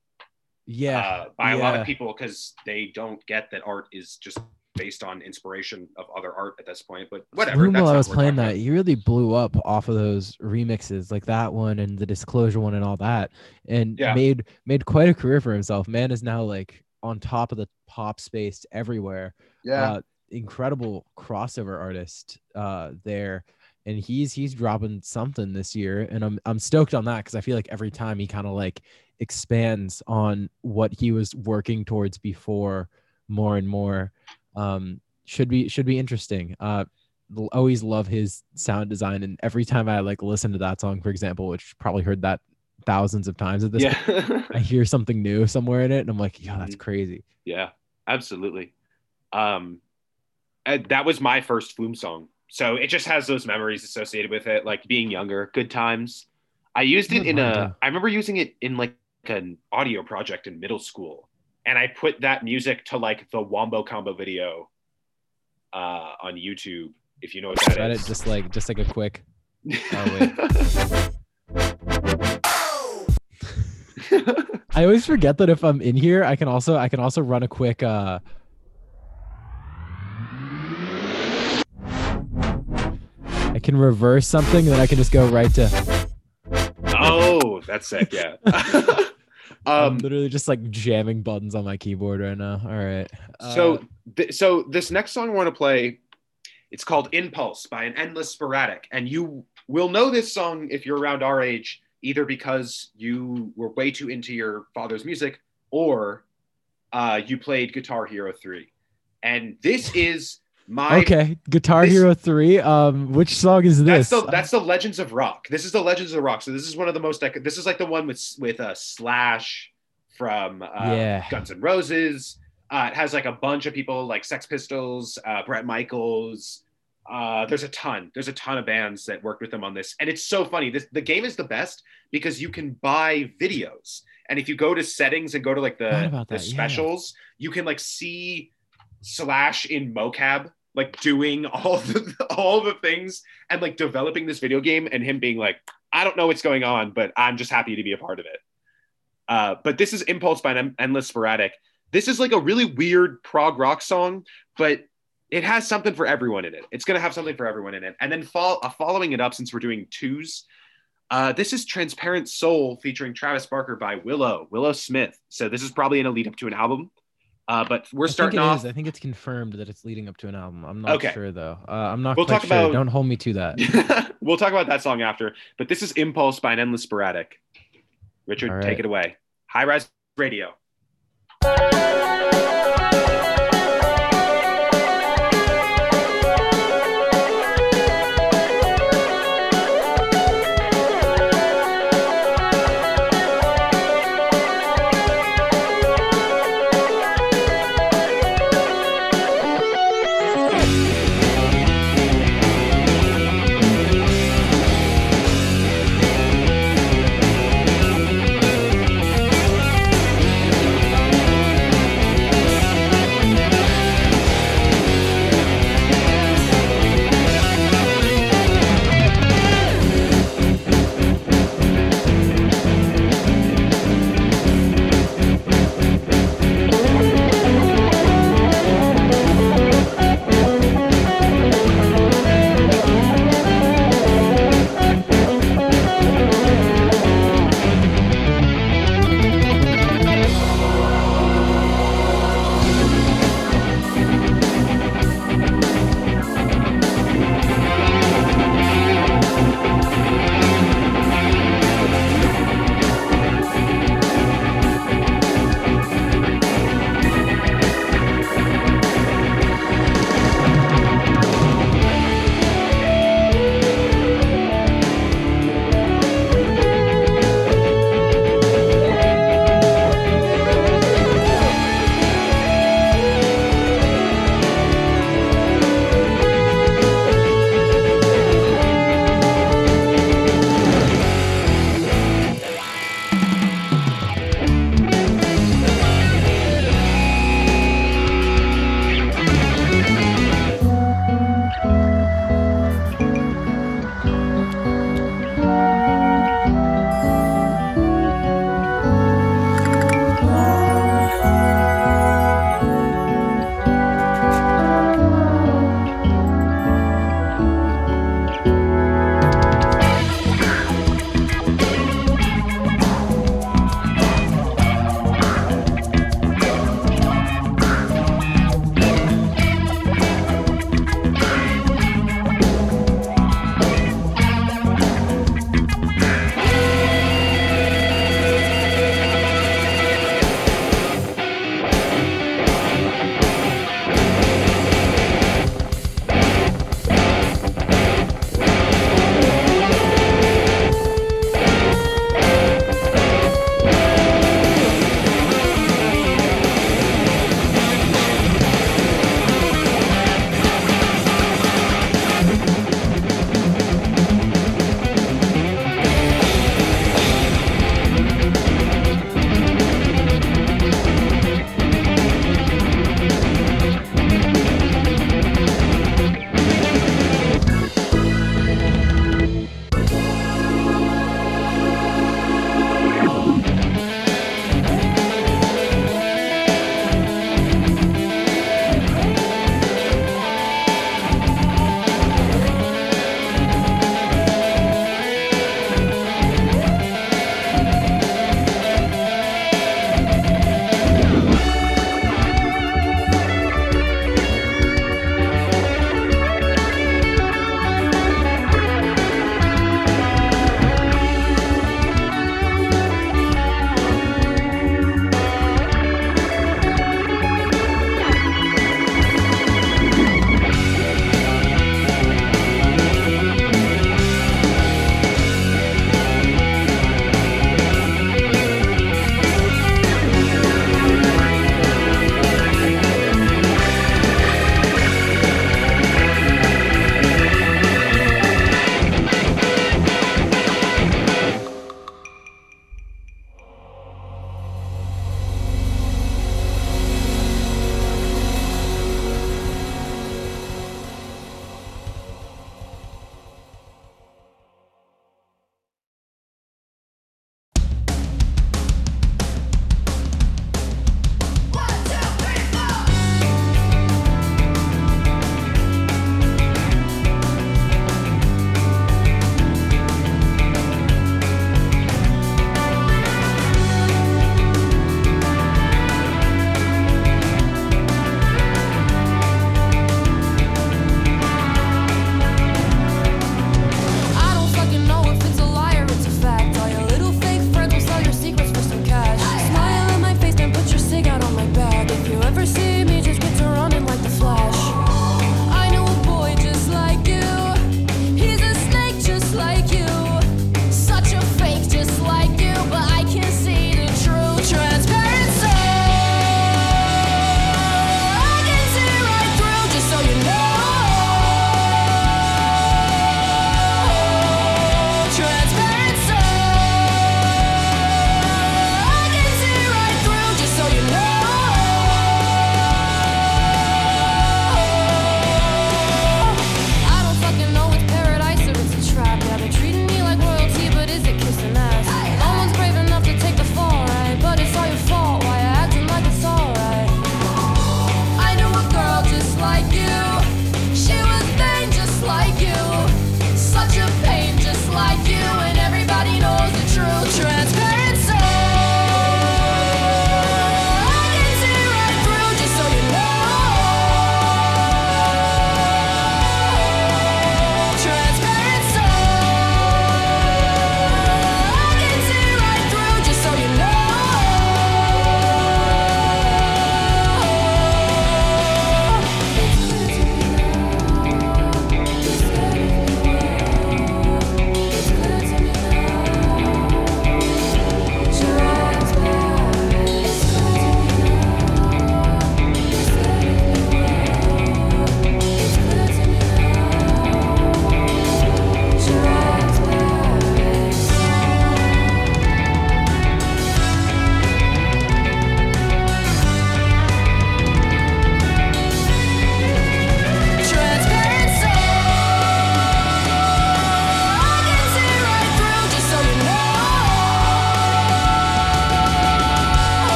[SPEAKER 2] yeah
[SPEAKER 1] uh, by a lot of people because they don't get that art is just based on inspiration of other art at this point. But whatever. Flume
[SPEAKER 2] while I was playing
[SPEAKER 1] talking
[SPEAKER 2] that, he really blew up off of those remixes, like that one and the Disclosure one and all that, and
[SPEAKER 1] Yeah.
[SPEAKER 2] made made quite a career for himself. Man is now like on top of the pop space everywhere.
[SPEAKER 1] Yeah.
[SPEAKER 2] Uh, incredible crossover artist uh, there, and he's he's dropping something this year, and I'm I'm stoked on that because I feel like every time he kind of like expands on what he was working towards before more and more. Um, should be should be interesting. Uh, always love his sound design, and every time I like listen to that song, for example, which probably heard that thousands of times at this
[SPEAKER 1] Yeah.
[SPEAKER 2] point, I hear something new somewhere in it, and I'm like, yeah, that's crazy.
[SPEAKER 1] Yeah, absolutely. Um, that was my first Flume song, so it just has those memories associated with it, like being younger, good times. I used it in a. I remember using it in like an audio project in middle school, and I put that music to like the Wombo Combo video uh, on YouTube. If you know what that
[SPEAKER 2] Read
[SPEAKER 1] is.
[SPEAKER 2] it just like just like a quick. Oh wait. I always forget that if I'm in here, I can also I can also run a quick uh I can reverse something, and then I can just go right to
[SPEAKER 1] oh, that's sick. Yeah.
[SPEAKER 2] I'm literally just like jamming buttons on my keyboard right now. All right.
[SPEAKER 1] So,
[SPEAKER 2] Uh,
[SPEAKER 1] th- so this next song I want to play, it's called "Impulse" by an Endless Sporadic, and you will know this song if you're around our age, either because you were way too into your father's music, or uh, you played Guitar Hero Three, and this is my
[SPEAKER 2] okay, Guitar
[SPEAKER 1] this-
[SPEAKER 2] Hero 3. Um which song is
[SPEAKER 1] That's
[SPEAKER 2] this?
[SPEAKER 1] the that's the Legends of Rock. This is the Legends of Rock. So this is one of the most. This is like the one with with uh, Slash from uh,
[SPEAKER 2] Yeah.
[SPEAKER 1] Guns N' Roses. Uh, it has like a bunch of people like Sex Pistols, uh, Bret Michaels. Uh, there's a ton. There's a ton of bands that worked with them on this, and it's so funny. This the game is the best because you can buy videos, and if you go to settings and go to like the the
[SPEAKER 2] that, yeah.
[SPEAKER 1] specials, you can like see Slash in mocap, like doing all the all the things and like developing this video game, and him being like, I don't know what's going on, but I'm just happy to be a part of it. Uh, but this is Impulse by an Endless Sporadic. This is like a really weird prog rock song, but it has something for everyone in it. It's gonna have something for everyone in it. And then uh, following it up, since we're doing twos, uh, this is Transparent Soul featuring Travis Barker by Willow Willow Smith. So this is probably in a lead up to an album. Uh, but we're
[SPEAKER 2] I
[SPEAKER 1] starting off.
[SPEAKER 2] is. I think it's confirmed that it's leading up to an album. I'm not
[SPEAKER 1] Okay.
[SPEAKER 2] sure though. Uh, I'm not
[SPEAKER 1] We'll talk
[SPEAKER 2] sure.
[SPEAKER 1] about-
[SPEAKER 2] Don't hold me to that.
[SPEAKER 1] we'll talk about that song after. But this is Impulse by an Endless Sporadic. Richard,
[SPEAKER 2] All
[SPEAKER 1] take it away. High Res Radio.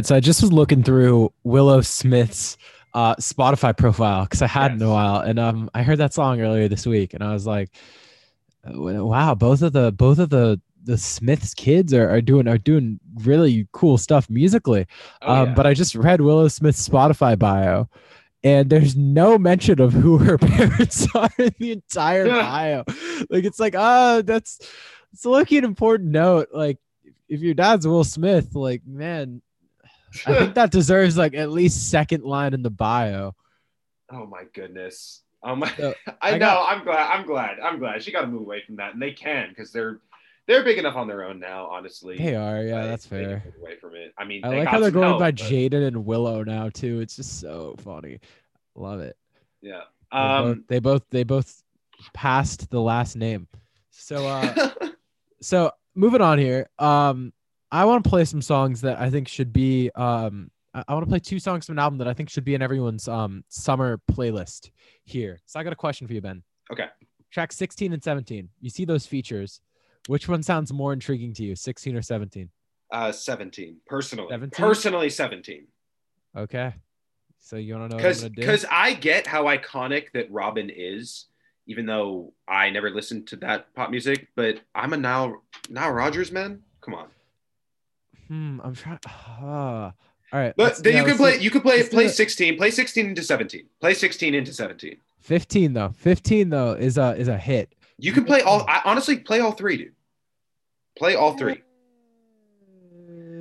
[SPEAKER 2] Right, so I just was looking through Willow Smith's uh, Spotify profile because I hadn't in a while, and um, I heard that song earlier this week, and I was like, "Wow, both of the both of the the Smiths kids are, are doing are doing really cool stuff musically."
[SPEAKER 1] Oh,
[SPEAKER 2] um, But I just read Willow Smith's Spotify bio, and there's no mention of who her parents are in the entire bio. Like it's like, ah, that's it's looking an important note. Like if your dad's Will Smith, like man, I think that deserves like at least second line in the bio.
[SPEAKER 1] Oh my goodness. Oh my!
[SPEAKER 2] So,
[SPEAKER 1] I,
[SPEAKER 2] I
[SPEAKER 1] know.
[SPEAKER 2] got-
[SPEAKER 1] I'm glad. I'm glad. I'm glad. She got to move away from that, and they can because they're they're big enough on their own now. Honestly,
[SPEAKER 2] They are, yeah,
[SPEAKER 1] Like,
[SPEAKER 2] that's fair.
[SPEAKER 1] away from it. I mean,
[SPEAKER 2] I
[SPEAKER 1] they
[SPEAKER 2] like
[SPEAKER 1] got
[SPEAKER 2] how they're going
[SPEAKER 1] help,
[SPEAKER 2] by
[SPEAKER 1] but-
[SPEAKER 2] Jaden and Willow now too. It's just so funny. Love it.
[SPEAKER 1] Yeah.
[SPEAKER 2] They both-
[SPEAKER 1] Um.
[SPEAKER 2] they both they both passed the last name. So uh so moving on here. Um I want to play some songs that I think should be um I, I want to play two songs from an album that I think should be in everyone's um summer playlist here. So I got a question for you, Ben.
[SPEAKER 1] Okay.
[SPEAKER 2] Track 16 and 17. You see those features. Which one sounds more intriguing to you, 16 or 17?
[SPEAKER 1] Uh, 17. Personally.
[SPEAKER 2] 17?
[SPEAKER 1] Personally, 17.
[SPEAKER 2] Okay. So you want to know
[SPEAKER 1] Because because I get how iconic that Robyn is, even though I never listened to that pop music. But I'm a now now Rodgers man. Come on.
[SPEAKER 2] Hmm, I'm trying. Uh, all right.
[SPEAKER 1] But then
[SPEAKER 2] yeah,
[SPEAKER 1] you can play.
[SPEAKER 2] do-
[SPEAKER 1] You can play. Play 16. Play 16 into 17. Play 16 into 17.
[SPEAKER 2] 15 though. 15 though is a is a hit.
[SPEAKER 1] You can play all. I, honestly, play all three, dude. Play all three.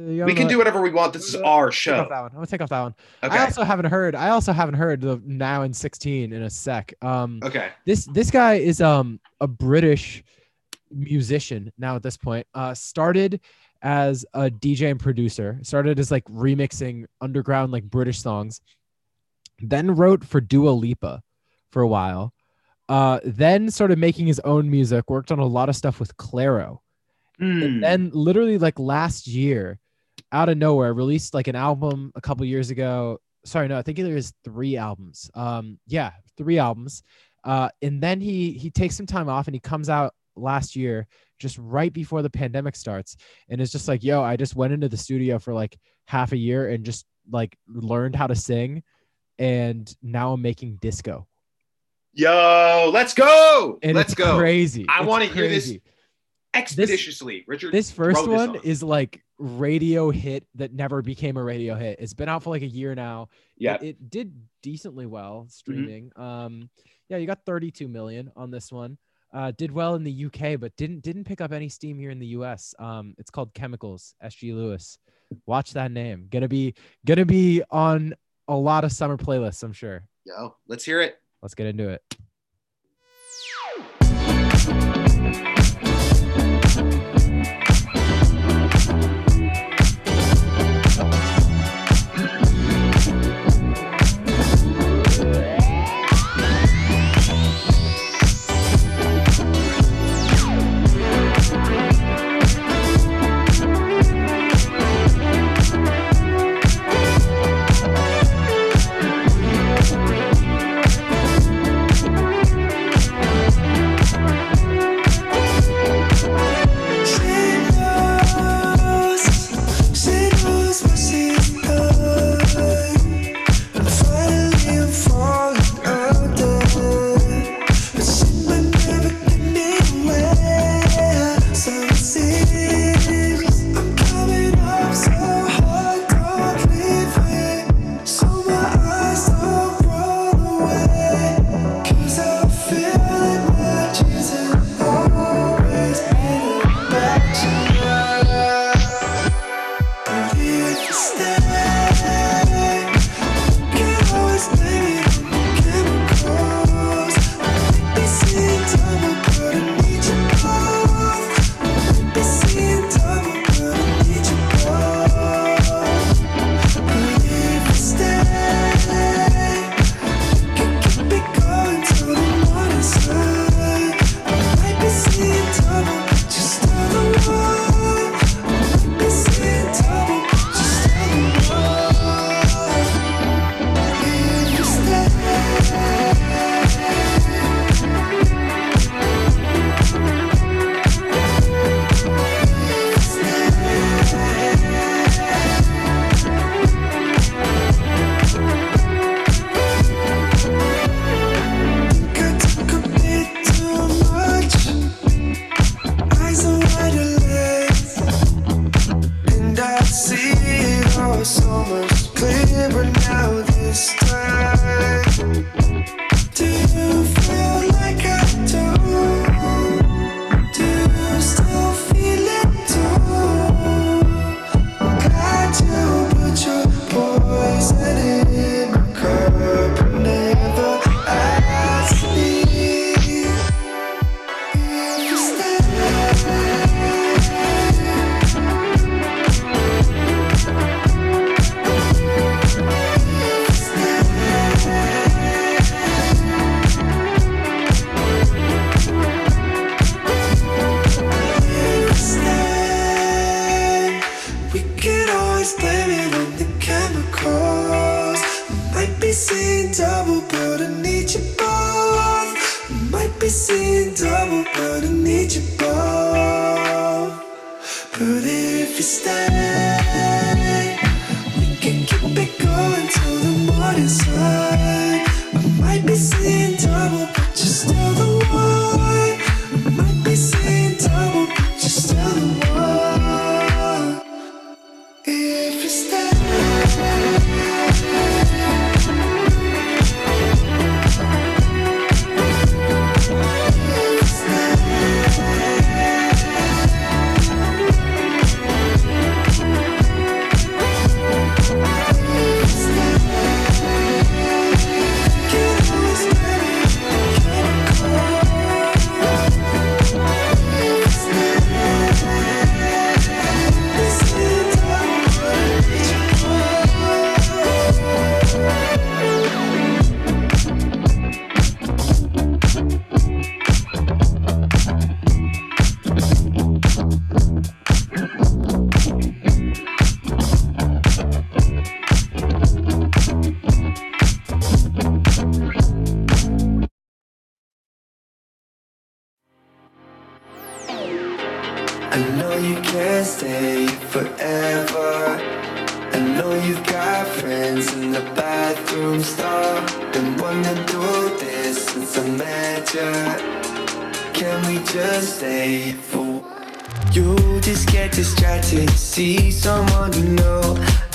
[SPEAKER 2] You
[SPEAKER 1] We can do whatever we want. This is our
[SPEAKER 2] Take off that
[SPEAKER 1] show.
[SPEAKER 2] one. I'm gonna take off that one. I also haven't heard. I also haven't heard the now in 16 in a sec. Um,
[SPEAKER 1] Okay.
[SPEAKER 2] this this guy is um a British musician now at this point. Uh, started as a DJ and producer. Started as like remixing underground like British songs. Then wrote for Dua Lipa for a while. Uh, then started making his own music. Worked on a lot of stuff with Clairo.
[SPEAKER 1] Hmm.
[SPEAKER 2] And then literally like last year, out of nowhere, released like an album a couple years ago. Sorry, no, I think there is three albums. Um, yeah, three albums. Uh, and then he he takes some time off and he comes out last year, just right before the pandemic starts, and it's just like, yo, I just went into the studio for like half a year and just like learned how to sing, and now I'm making disco.
[SPEAKER 1] Yo, let's go.
[SPEAKER 2] And
[SPEAKER 1] let's
[SPEAKER 2] it's
[SPEAKER 1] go.
[SPEAKER 2] crazy.
[SPEAKER 1] I want to hear this expeditiously, Richard.
[SPEAKER 2] This first one
[SPEAKER 1] on.
[SPEAKER 2] is like radio hit that never became a radio hit. It's been out for like a year now.
[SPEAKER 1] Yeah.
[SPEAKER 2] It, it did decently well streaming. Um, yeah, you got 32 million on this one. Uh, did well in the UK, but didn't didn't pick up any steam here in the US. Um, it's called Chemicals. SG Lewis. Watch that name. Gonna be gonna be on a lot of summer playlists. I'm sure.
[SPEAKER 1] Yo, let's hear it.
[SPEAKER 2] Let's get into it.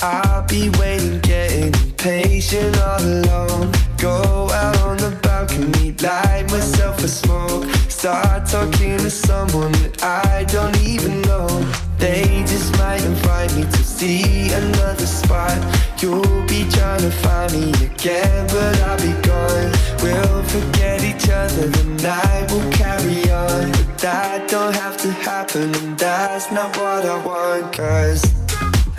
[SPEAKER 11] I'll be waiting, getting impatient all alone. Go out on the balcony, light myself a smoke. Start talking to someone that I don't even know. They just might invite me to see another spot. You'll be trying to find me again, but I'll be gone. We'll forget each other, the night will carry on. But that don't have to happen, and that's not what I want. Cause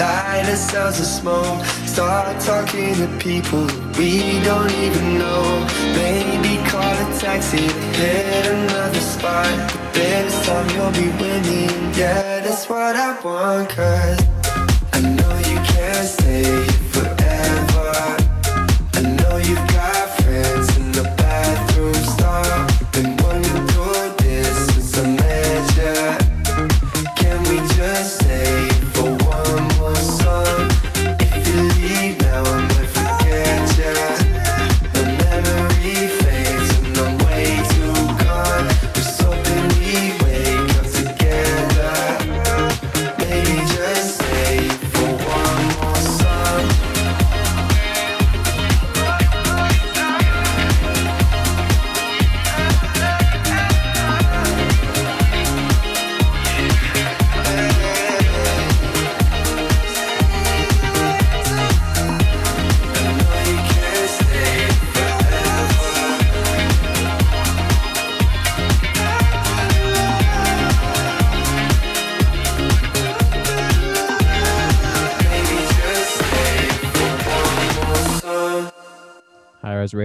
[SPEAKER 11] light ourselves a smoke. Start talking to people we don't even know. Maybe call a taxi to hit another spot. But this time you'll be winning. Yeah, that's what I want. Cause I know you can't stay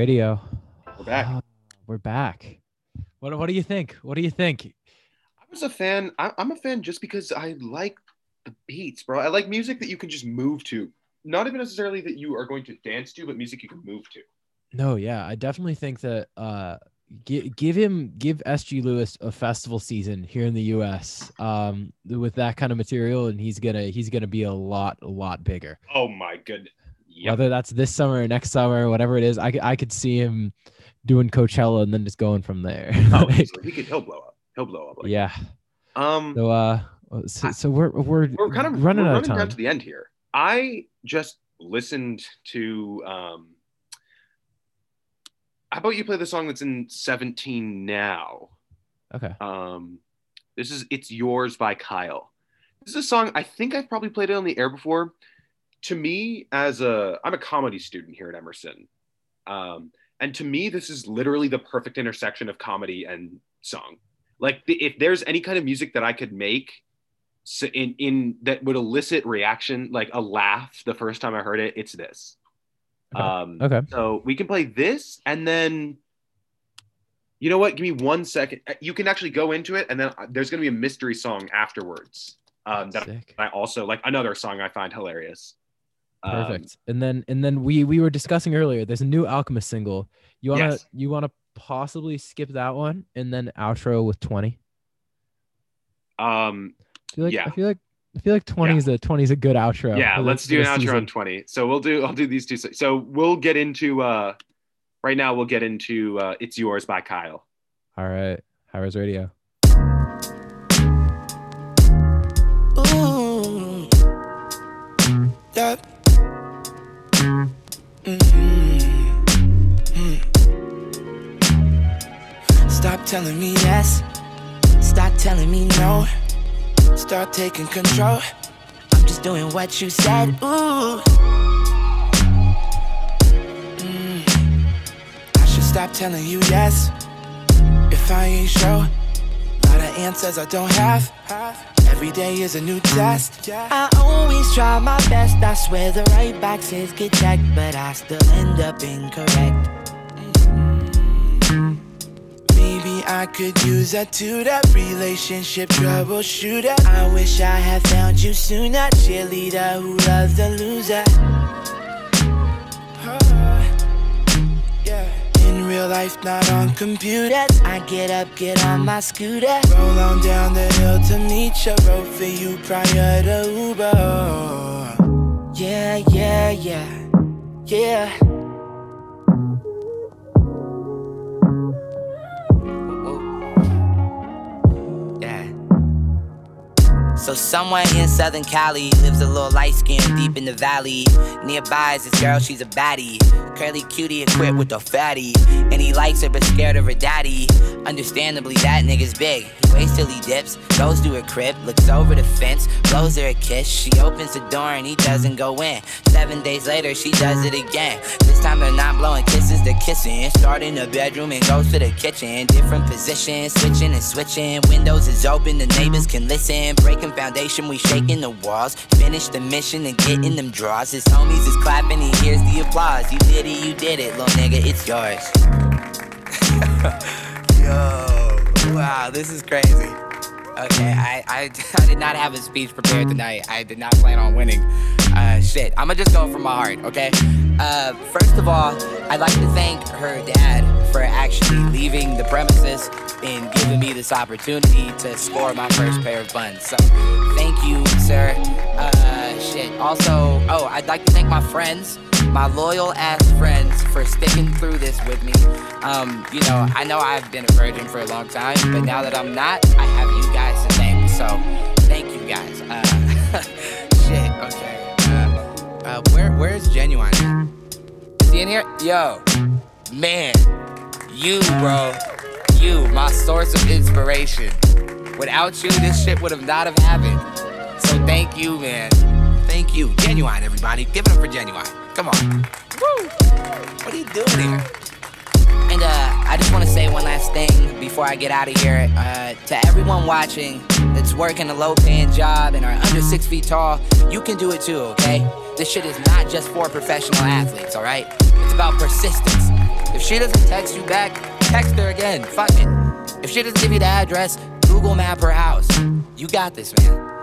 [SPEAKER 2] Radio.
[SPEAKER 1] We're back.
[SPEAKER 2] Ah, we're back. What What do you think? What do you think?
[SPEAKER 1] I was a fan. I- I'm a fan just because I like the beats, bro. I like music that you can just move to. Not even necessarily that you are going to dance to, but music you can move to.
[SPEAKER 2] No, yeah, I definitely think that uh give, give him give SG Lewis a festival season here in the US um with that kind of material and he's to he's going to be a lot a lot bigger.
[SPEAKER 1] Oh my goodness.
[SPEAKER 2] Whether that's this summer or next summer, whatever it is, I, I could see him doing Coachella and then just going from there.
[SPEAKER 1] Oh,
[SPEAKER 2] Like,
[SPEAKER 1] he could. He'll blow up. He'll blow up. Like,
[SPEAKER 2] yeah.
[SPEAKER 1] Um.
[SPEAKER 2] So uh, so, so we're we're
[SPEAKER 1] we're kind of
[SPEAKER 2] running
[SPEAKER 1] we're
[SPEAKER 2] out of
[SPEAKER 1] running
[SPEAKER 2] time.
[SPEAKER 1] down to the end here. I just listened to. um How about you play the song that's in 17 now?
[SPEAKER 2] Okay.
[SPEAKER 1] Um, this is "It's Yours" by Kyle. This is a song I think I've probably played it on the air before. To me, as a I'm a comedy student here at Emerson, um, and to me, this is literally the perfect intersection of comedy and song. Like, the, if there's any kind of music that I could make so in in that would elicit reaction, like a laugh, the first time I heard it, it's this. Um,
[SPEAKER 2] Okay.
[SPEAKER 1] So we can play this, and then you know what? Give me one second. Uh, You can actually go into it, and then uh, there's going to be a mystery song afterwards. Um, that I also like another song I find hilarious. Um,
[SPEAKER 2] Perfect. and then and then we we were discussing earlier. There's a new Alchemist single. You wanna
[SPEAKER 1] Yes.
[SPEAKER 2] you wanna possibly skip that one and then outro with twenty.
[SPEAKER 1] Um,
[SPEAKER 2] I feel like,
[SPEAKER 1] yeah.
[SPEAKER 2] I feel like I feel like twenty is a twenty is a good outro.
[SPEAKER 1] yeah, let's do an outro
[SPEAKER 2] season.
[SPEAKER 1] on 20. So we'll do I'll do these two. So we'll get into uh right now we'll get into uh It's Yours by Kyle.
[SPEAKER 2] All right. High Res Radio.
[SPEAKER 3] Telling me yes. Stop telling me no. Start taking control. I'm just doing what you said. Ooh. Mm. I should stop telling you yes. If I ain't sure. Lot of answers I don't have. Every day is a new test. I always try my best. I swear the right boxes get checked, but I still end up incorrect. I could use a tutor, relationship troubleshooter. I wish I had found you sooner, cheerleader who loves the loser. In real life, not on computers. I get up, get on my scooter. Roll on down the hill to meet you. Wrote for you prior to Uber. Yeah, yeah, yeah. Yeah. So somewhere in Southern Cali lives a little light skin deep in the valley. Nearby is this girl, she's a baddie. Curly cutie equipped with a fatty. And he likes her but scared of her daddy. Understandably, that nigga's big. He waits till he dips, goes to her crib, looks over the fence, blows her a kiss. She opens the door and he doesn't go in. Seven days later, she does it again. This time they're not blowing kisses, they're kissing. Start in the bedroom and goes to the kitchen. Different positions, switching and switching. Windows is open, the neighbors can listen. Breaking foundation, we shaking the walls. Finish the mission and get in them draws. His homies is clapping, he hears the applause. You did it, you did it, little nigga, it's yours. Yo, wow, this is crazy. Okay, I, I, I did not have a speech prepared tonight. I did not plan on winning. Uh, shit, I'ma just go from my heart, okay? Uh, first of all, I'd like to thank her dad for actually leaving the premises and giving me this opportunity to score my first pair of buns. So, thank you, sir. Uh, shit. Also, oh, I'd like to thank my friends, my loyal ass friends, for sticking through this with me. Um, you know, I know I've been a virgin for a long time, but now that I'm not, I have you guys to thank. So, thank you guys. Uh, shit. Okay. Uh, uh, where where's genuine? Is he in here? Yo, man, you, bro, you, my source of inspiration. Without you, this shit would have not have happened. So thank you, man. Thank you, genuine, everybody. Give it up for genuine. Come on. Woo! What are you doing here? And uh, I just want to say one last thing before I get out of here. Uh, to everyone watching that's working a low paying job and are under six feet tall, you can do it too, okay? This shit is not just for professional athletes, alright? It's about persistence. If she doesn't text you back, text her again. Fuck it. If she doesn't give you the address, Google map her house. You got this, man.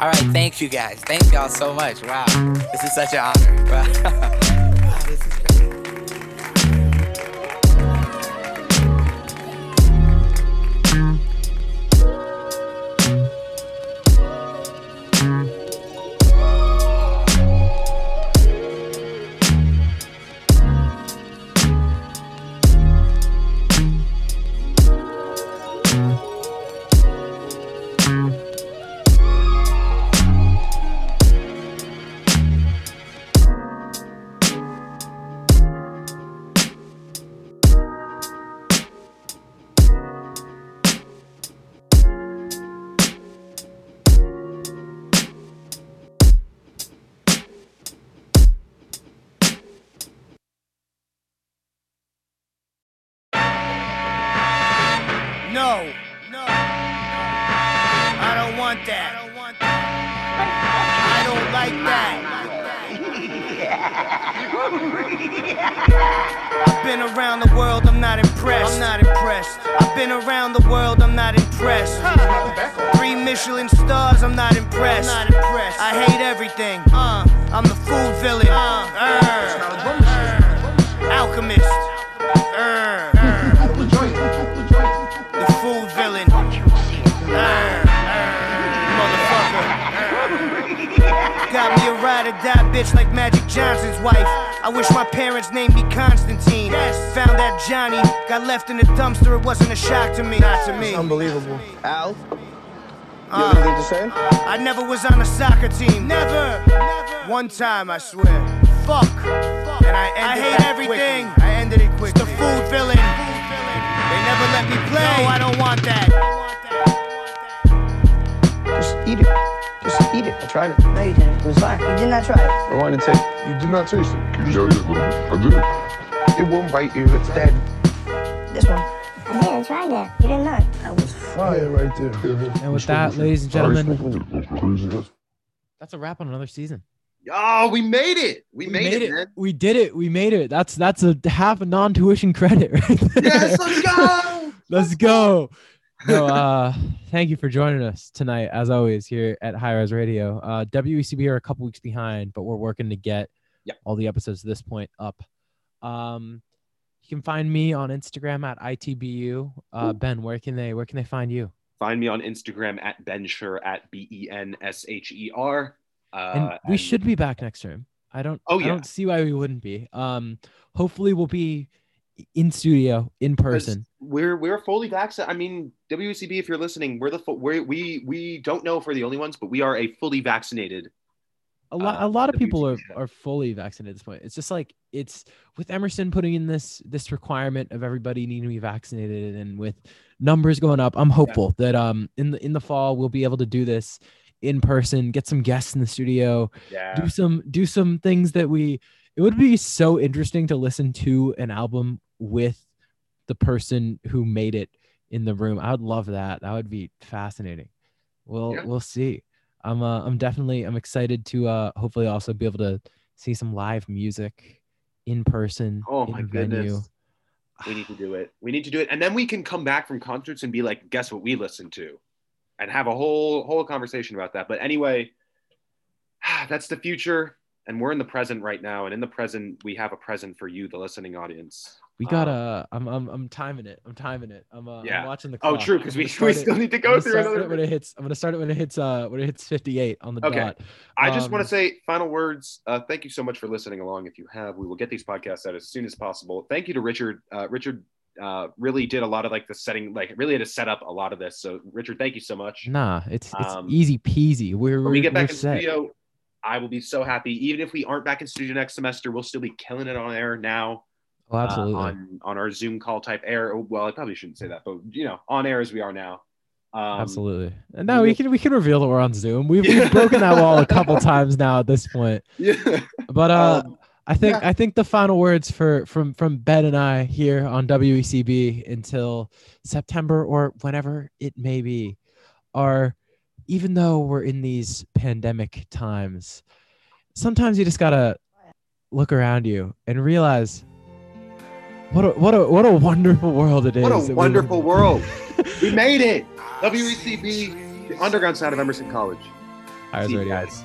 [SPEAKER 3] Alright, thank you guys. Thank y'all so much. Wow. This is such an honor. Wow, this is
[SPEAKER 24] One time, I swear. Fuck. And I ended I hate everything. Quickly. I ended it quick. The food villain. They never let me play. No, I don't want that.
[SPEAKER 25] Just eat it. Just eat it. I tried it.
[SPEAKER 22] No, you didn't. It was fine. You did not try it.
[SPEAKER 25] I want to taste You did not taste it. Can you show it? I did. It won't bite you. It's dead.
[SPEAKER 22] This one. I didn't try that. You did not. That was
[SPEAKER 25] Fire right there.
[SPEAKER 2] And with that, ladies and gentlemen, that's a wrap on another season.
[SPEAKER 1] Oh, we made it. We, made, it, man.
[SPEAKER 2] We did it. We made it. That's that's a half a non-tuition credit right there.
[SPEAKER 1] Yes, let's go.
[SPEAKER 2] Let's go. No, uh, thank you for joining us tonight, as always, here at High Res Radio. Uh, WECB are a couple weeks behind, but we're working to get
[SPEAKER 1] Yeah.
[SPEAKER 2] all the episodes to this point up. Um, you can find me on Instagram at ITBU. Uh, ben, where can they where can they find you?
[SPEAKER 1] Find me on Instagram at Ben Sher at B E N S H E R.
[SPEAKER 2] and
[SPEAKER 1] Uh,
[SPEAKER 2] we should be back next term. I don't.
[SPEAKER 1] Oh, yeah.
[SPEAKER 2] I don't see why we wouldn't be. Um, hopefully we'll be in studio in person.
[SPEAKER 1] we're we're fully vaccinated. I mean, WECB, if you're listening, we're the we're, we we don't know if we're the only ones, but we are a fully vaccinated.
[SPEAKER 2] A lot.
[SPEAKER 1] uh,
[SPEAKER 2] a lot of people are, are fully vaccinated at this point. It's just like it's with Emerson putting in this this requirement of everybody needing to be vaccinated, and with numbers going up, I'm hopeful that um in the in the fall we'll be able to do this in person, get some guests in the studio,
[SPEAKER 1] Yeah.
[SPEAKER 2] do some do some things that we. It would be so interesting to listen to an album with the person who made it in the room. I would love that. That would be fascinating. We'll
[SPEAKER 1] Yeah.
[SPEAKER 2] we'll see. I'm uh, I'm definitely I'm excited to uh hopefully also be able to see some live music in person.
[SPEAKER 1] Oh
[SPEAKER 2] in
[SPEAKER 1] my
[SPEAKER 2] a venue.
[SPEAKER 1] goodness. We need to do it. We need to do it, and then we can come back from concerts and be like, guess what we listened to, and have a whole whole conversation about that. But anyway, that's the future, and we're in the present right now. And in the present, we have a present for you, the listening audience.
[SPEAKER 2] We got to I'm, I'm I'm timing it. I'm timing it. I'm uh,
[SPEAKER 1] Yeah.
[SPEAKER 2] I'm watching the
[SPEAKER 1] Oh,
[SPEAKER 2] clock.
[SPEAKER 1] true, 'cause
[SPEAKER 2] I'm
[SPEAKER 1] we- we
[SPEAKER 2] it-
[SPEAKER 1] still need to go through another
[SPEAKER 2] it when it hits. I'm gonna start it when it hits uh when it hits 58 on the
[SPEAKER 1] Okay.
[SPEAKER 2] dot.
[SPEAKER 1] I just want
[SPEAKER 2] Um,
[SPEAKER 1] to say final words. Uh, thank you so much for listening along. If you have, we will get these podcasts out as soon as possible. Thank you to Richard. Uh, Richard uh, really did a lot of like the setting, like really had to set up a lot of this. So Richard, thank you so much.
[SPEAKER 2] Nah, it's it's
[SPEAKER 1] Um,
[SPEAKER 2] easy peasy. We're
[SPEAKER 1] When we get back in
[SPEAKER 2] set.
[SPEAKER 1] studio, I will be so happy. Even if we aren't back in studio next semester, we'll still be killing it on air now.
[SPEAKER 2] Oh,
[SPEAKER 1] uh,
[SPEAKER 2] absolutely.
[SPEAKER 1] on on our Zoom call type air. Well, I probably shouldn't say that, but you know, on air as we are now. Um,
[SPEAKER 2] Absolutely. And no, we can we can reveal that we're on Zoom. We've, we've broken that wall a couple times now at this point.
[SPEAKER 1] Yeah.
[SPEAKER 2] But uh
[SPEAKER 1] Um,
[SPEAKER 2] I think
[SPEAKER 1] yeah.
[SPEAKER 2] I think the final words for from from Ben and I here on WECB until September or whenever it may be are even though we're in these pandemic times, sometimes you just gotta look around you and realize what a what a what a wonderful world it is.
[SPEAKER 1] What a wonderful
[SPEAKER 2] in.
[SPEAKER 1] world. we made it. WECB, the underground sound of Emerson College. See you
[SPEAKER 2] Radio.
[SPEAKER 1] guys.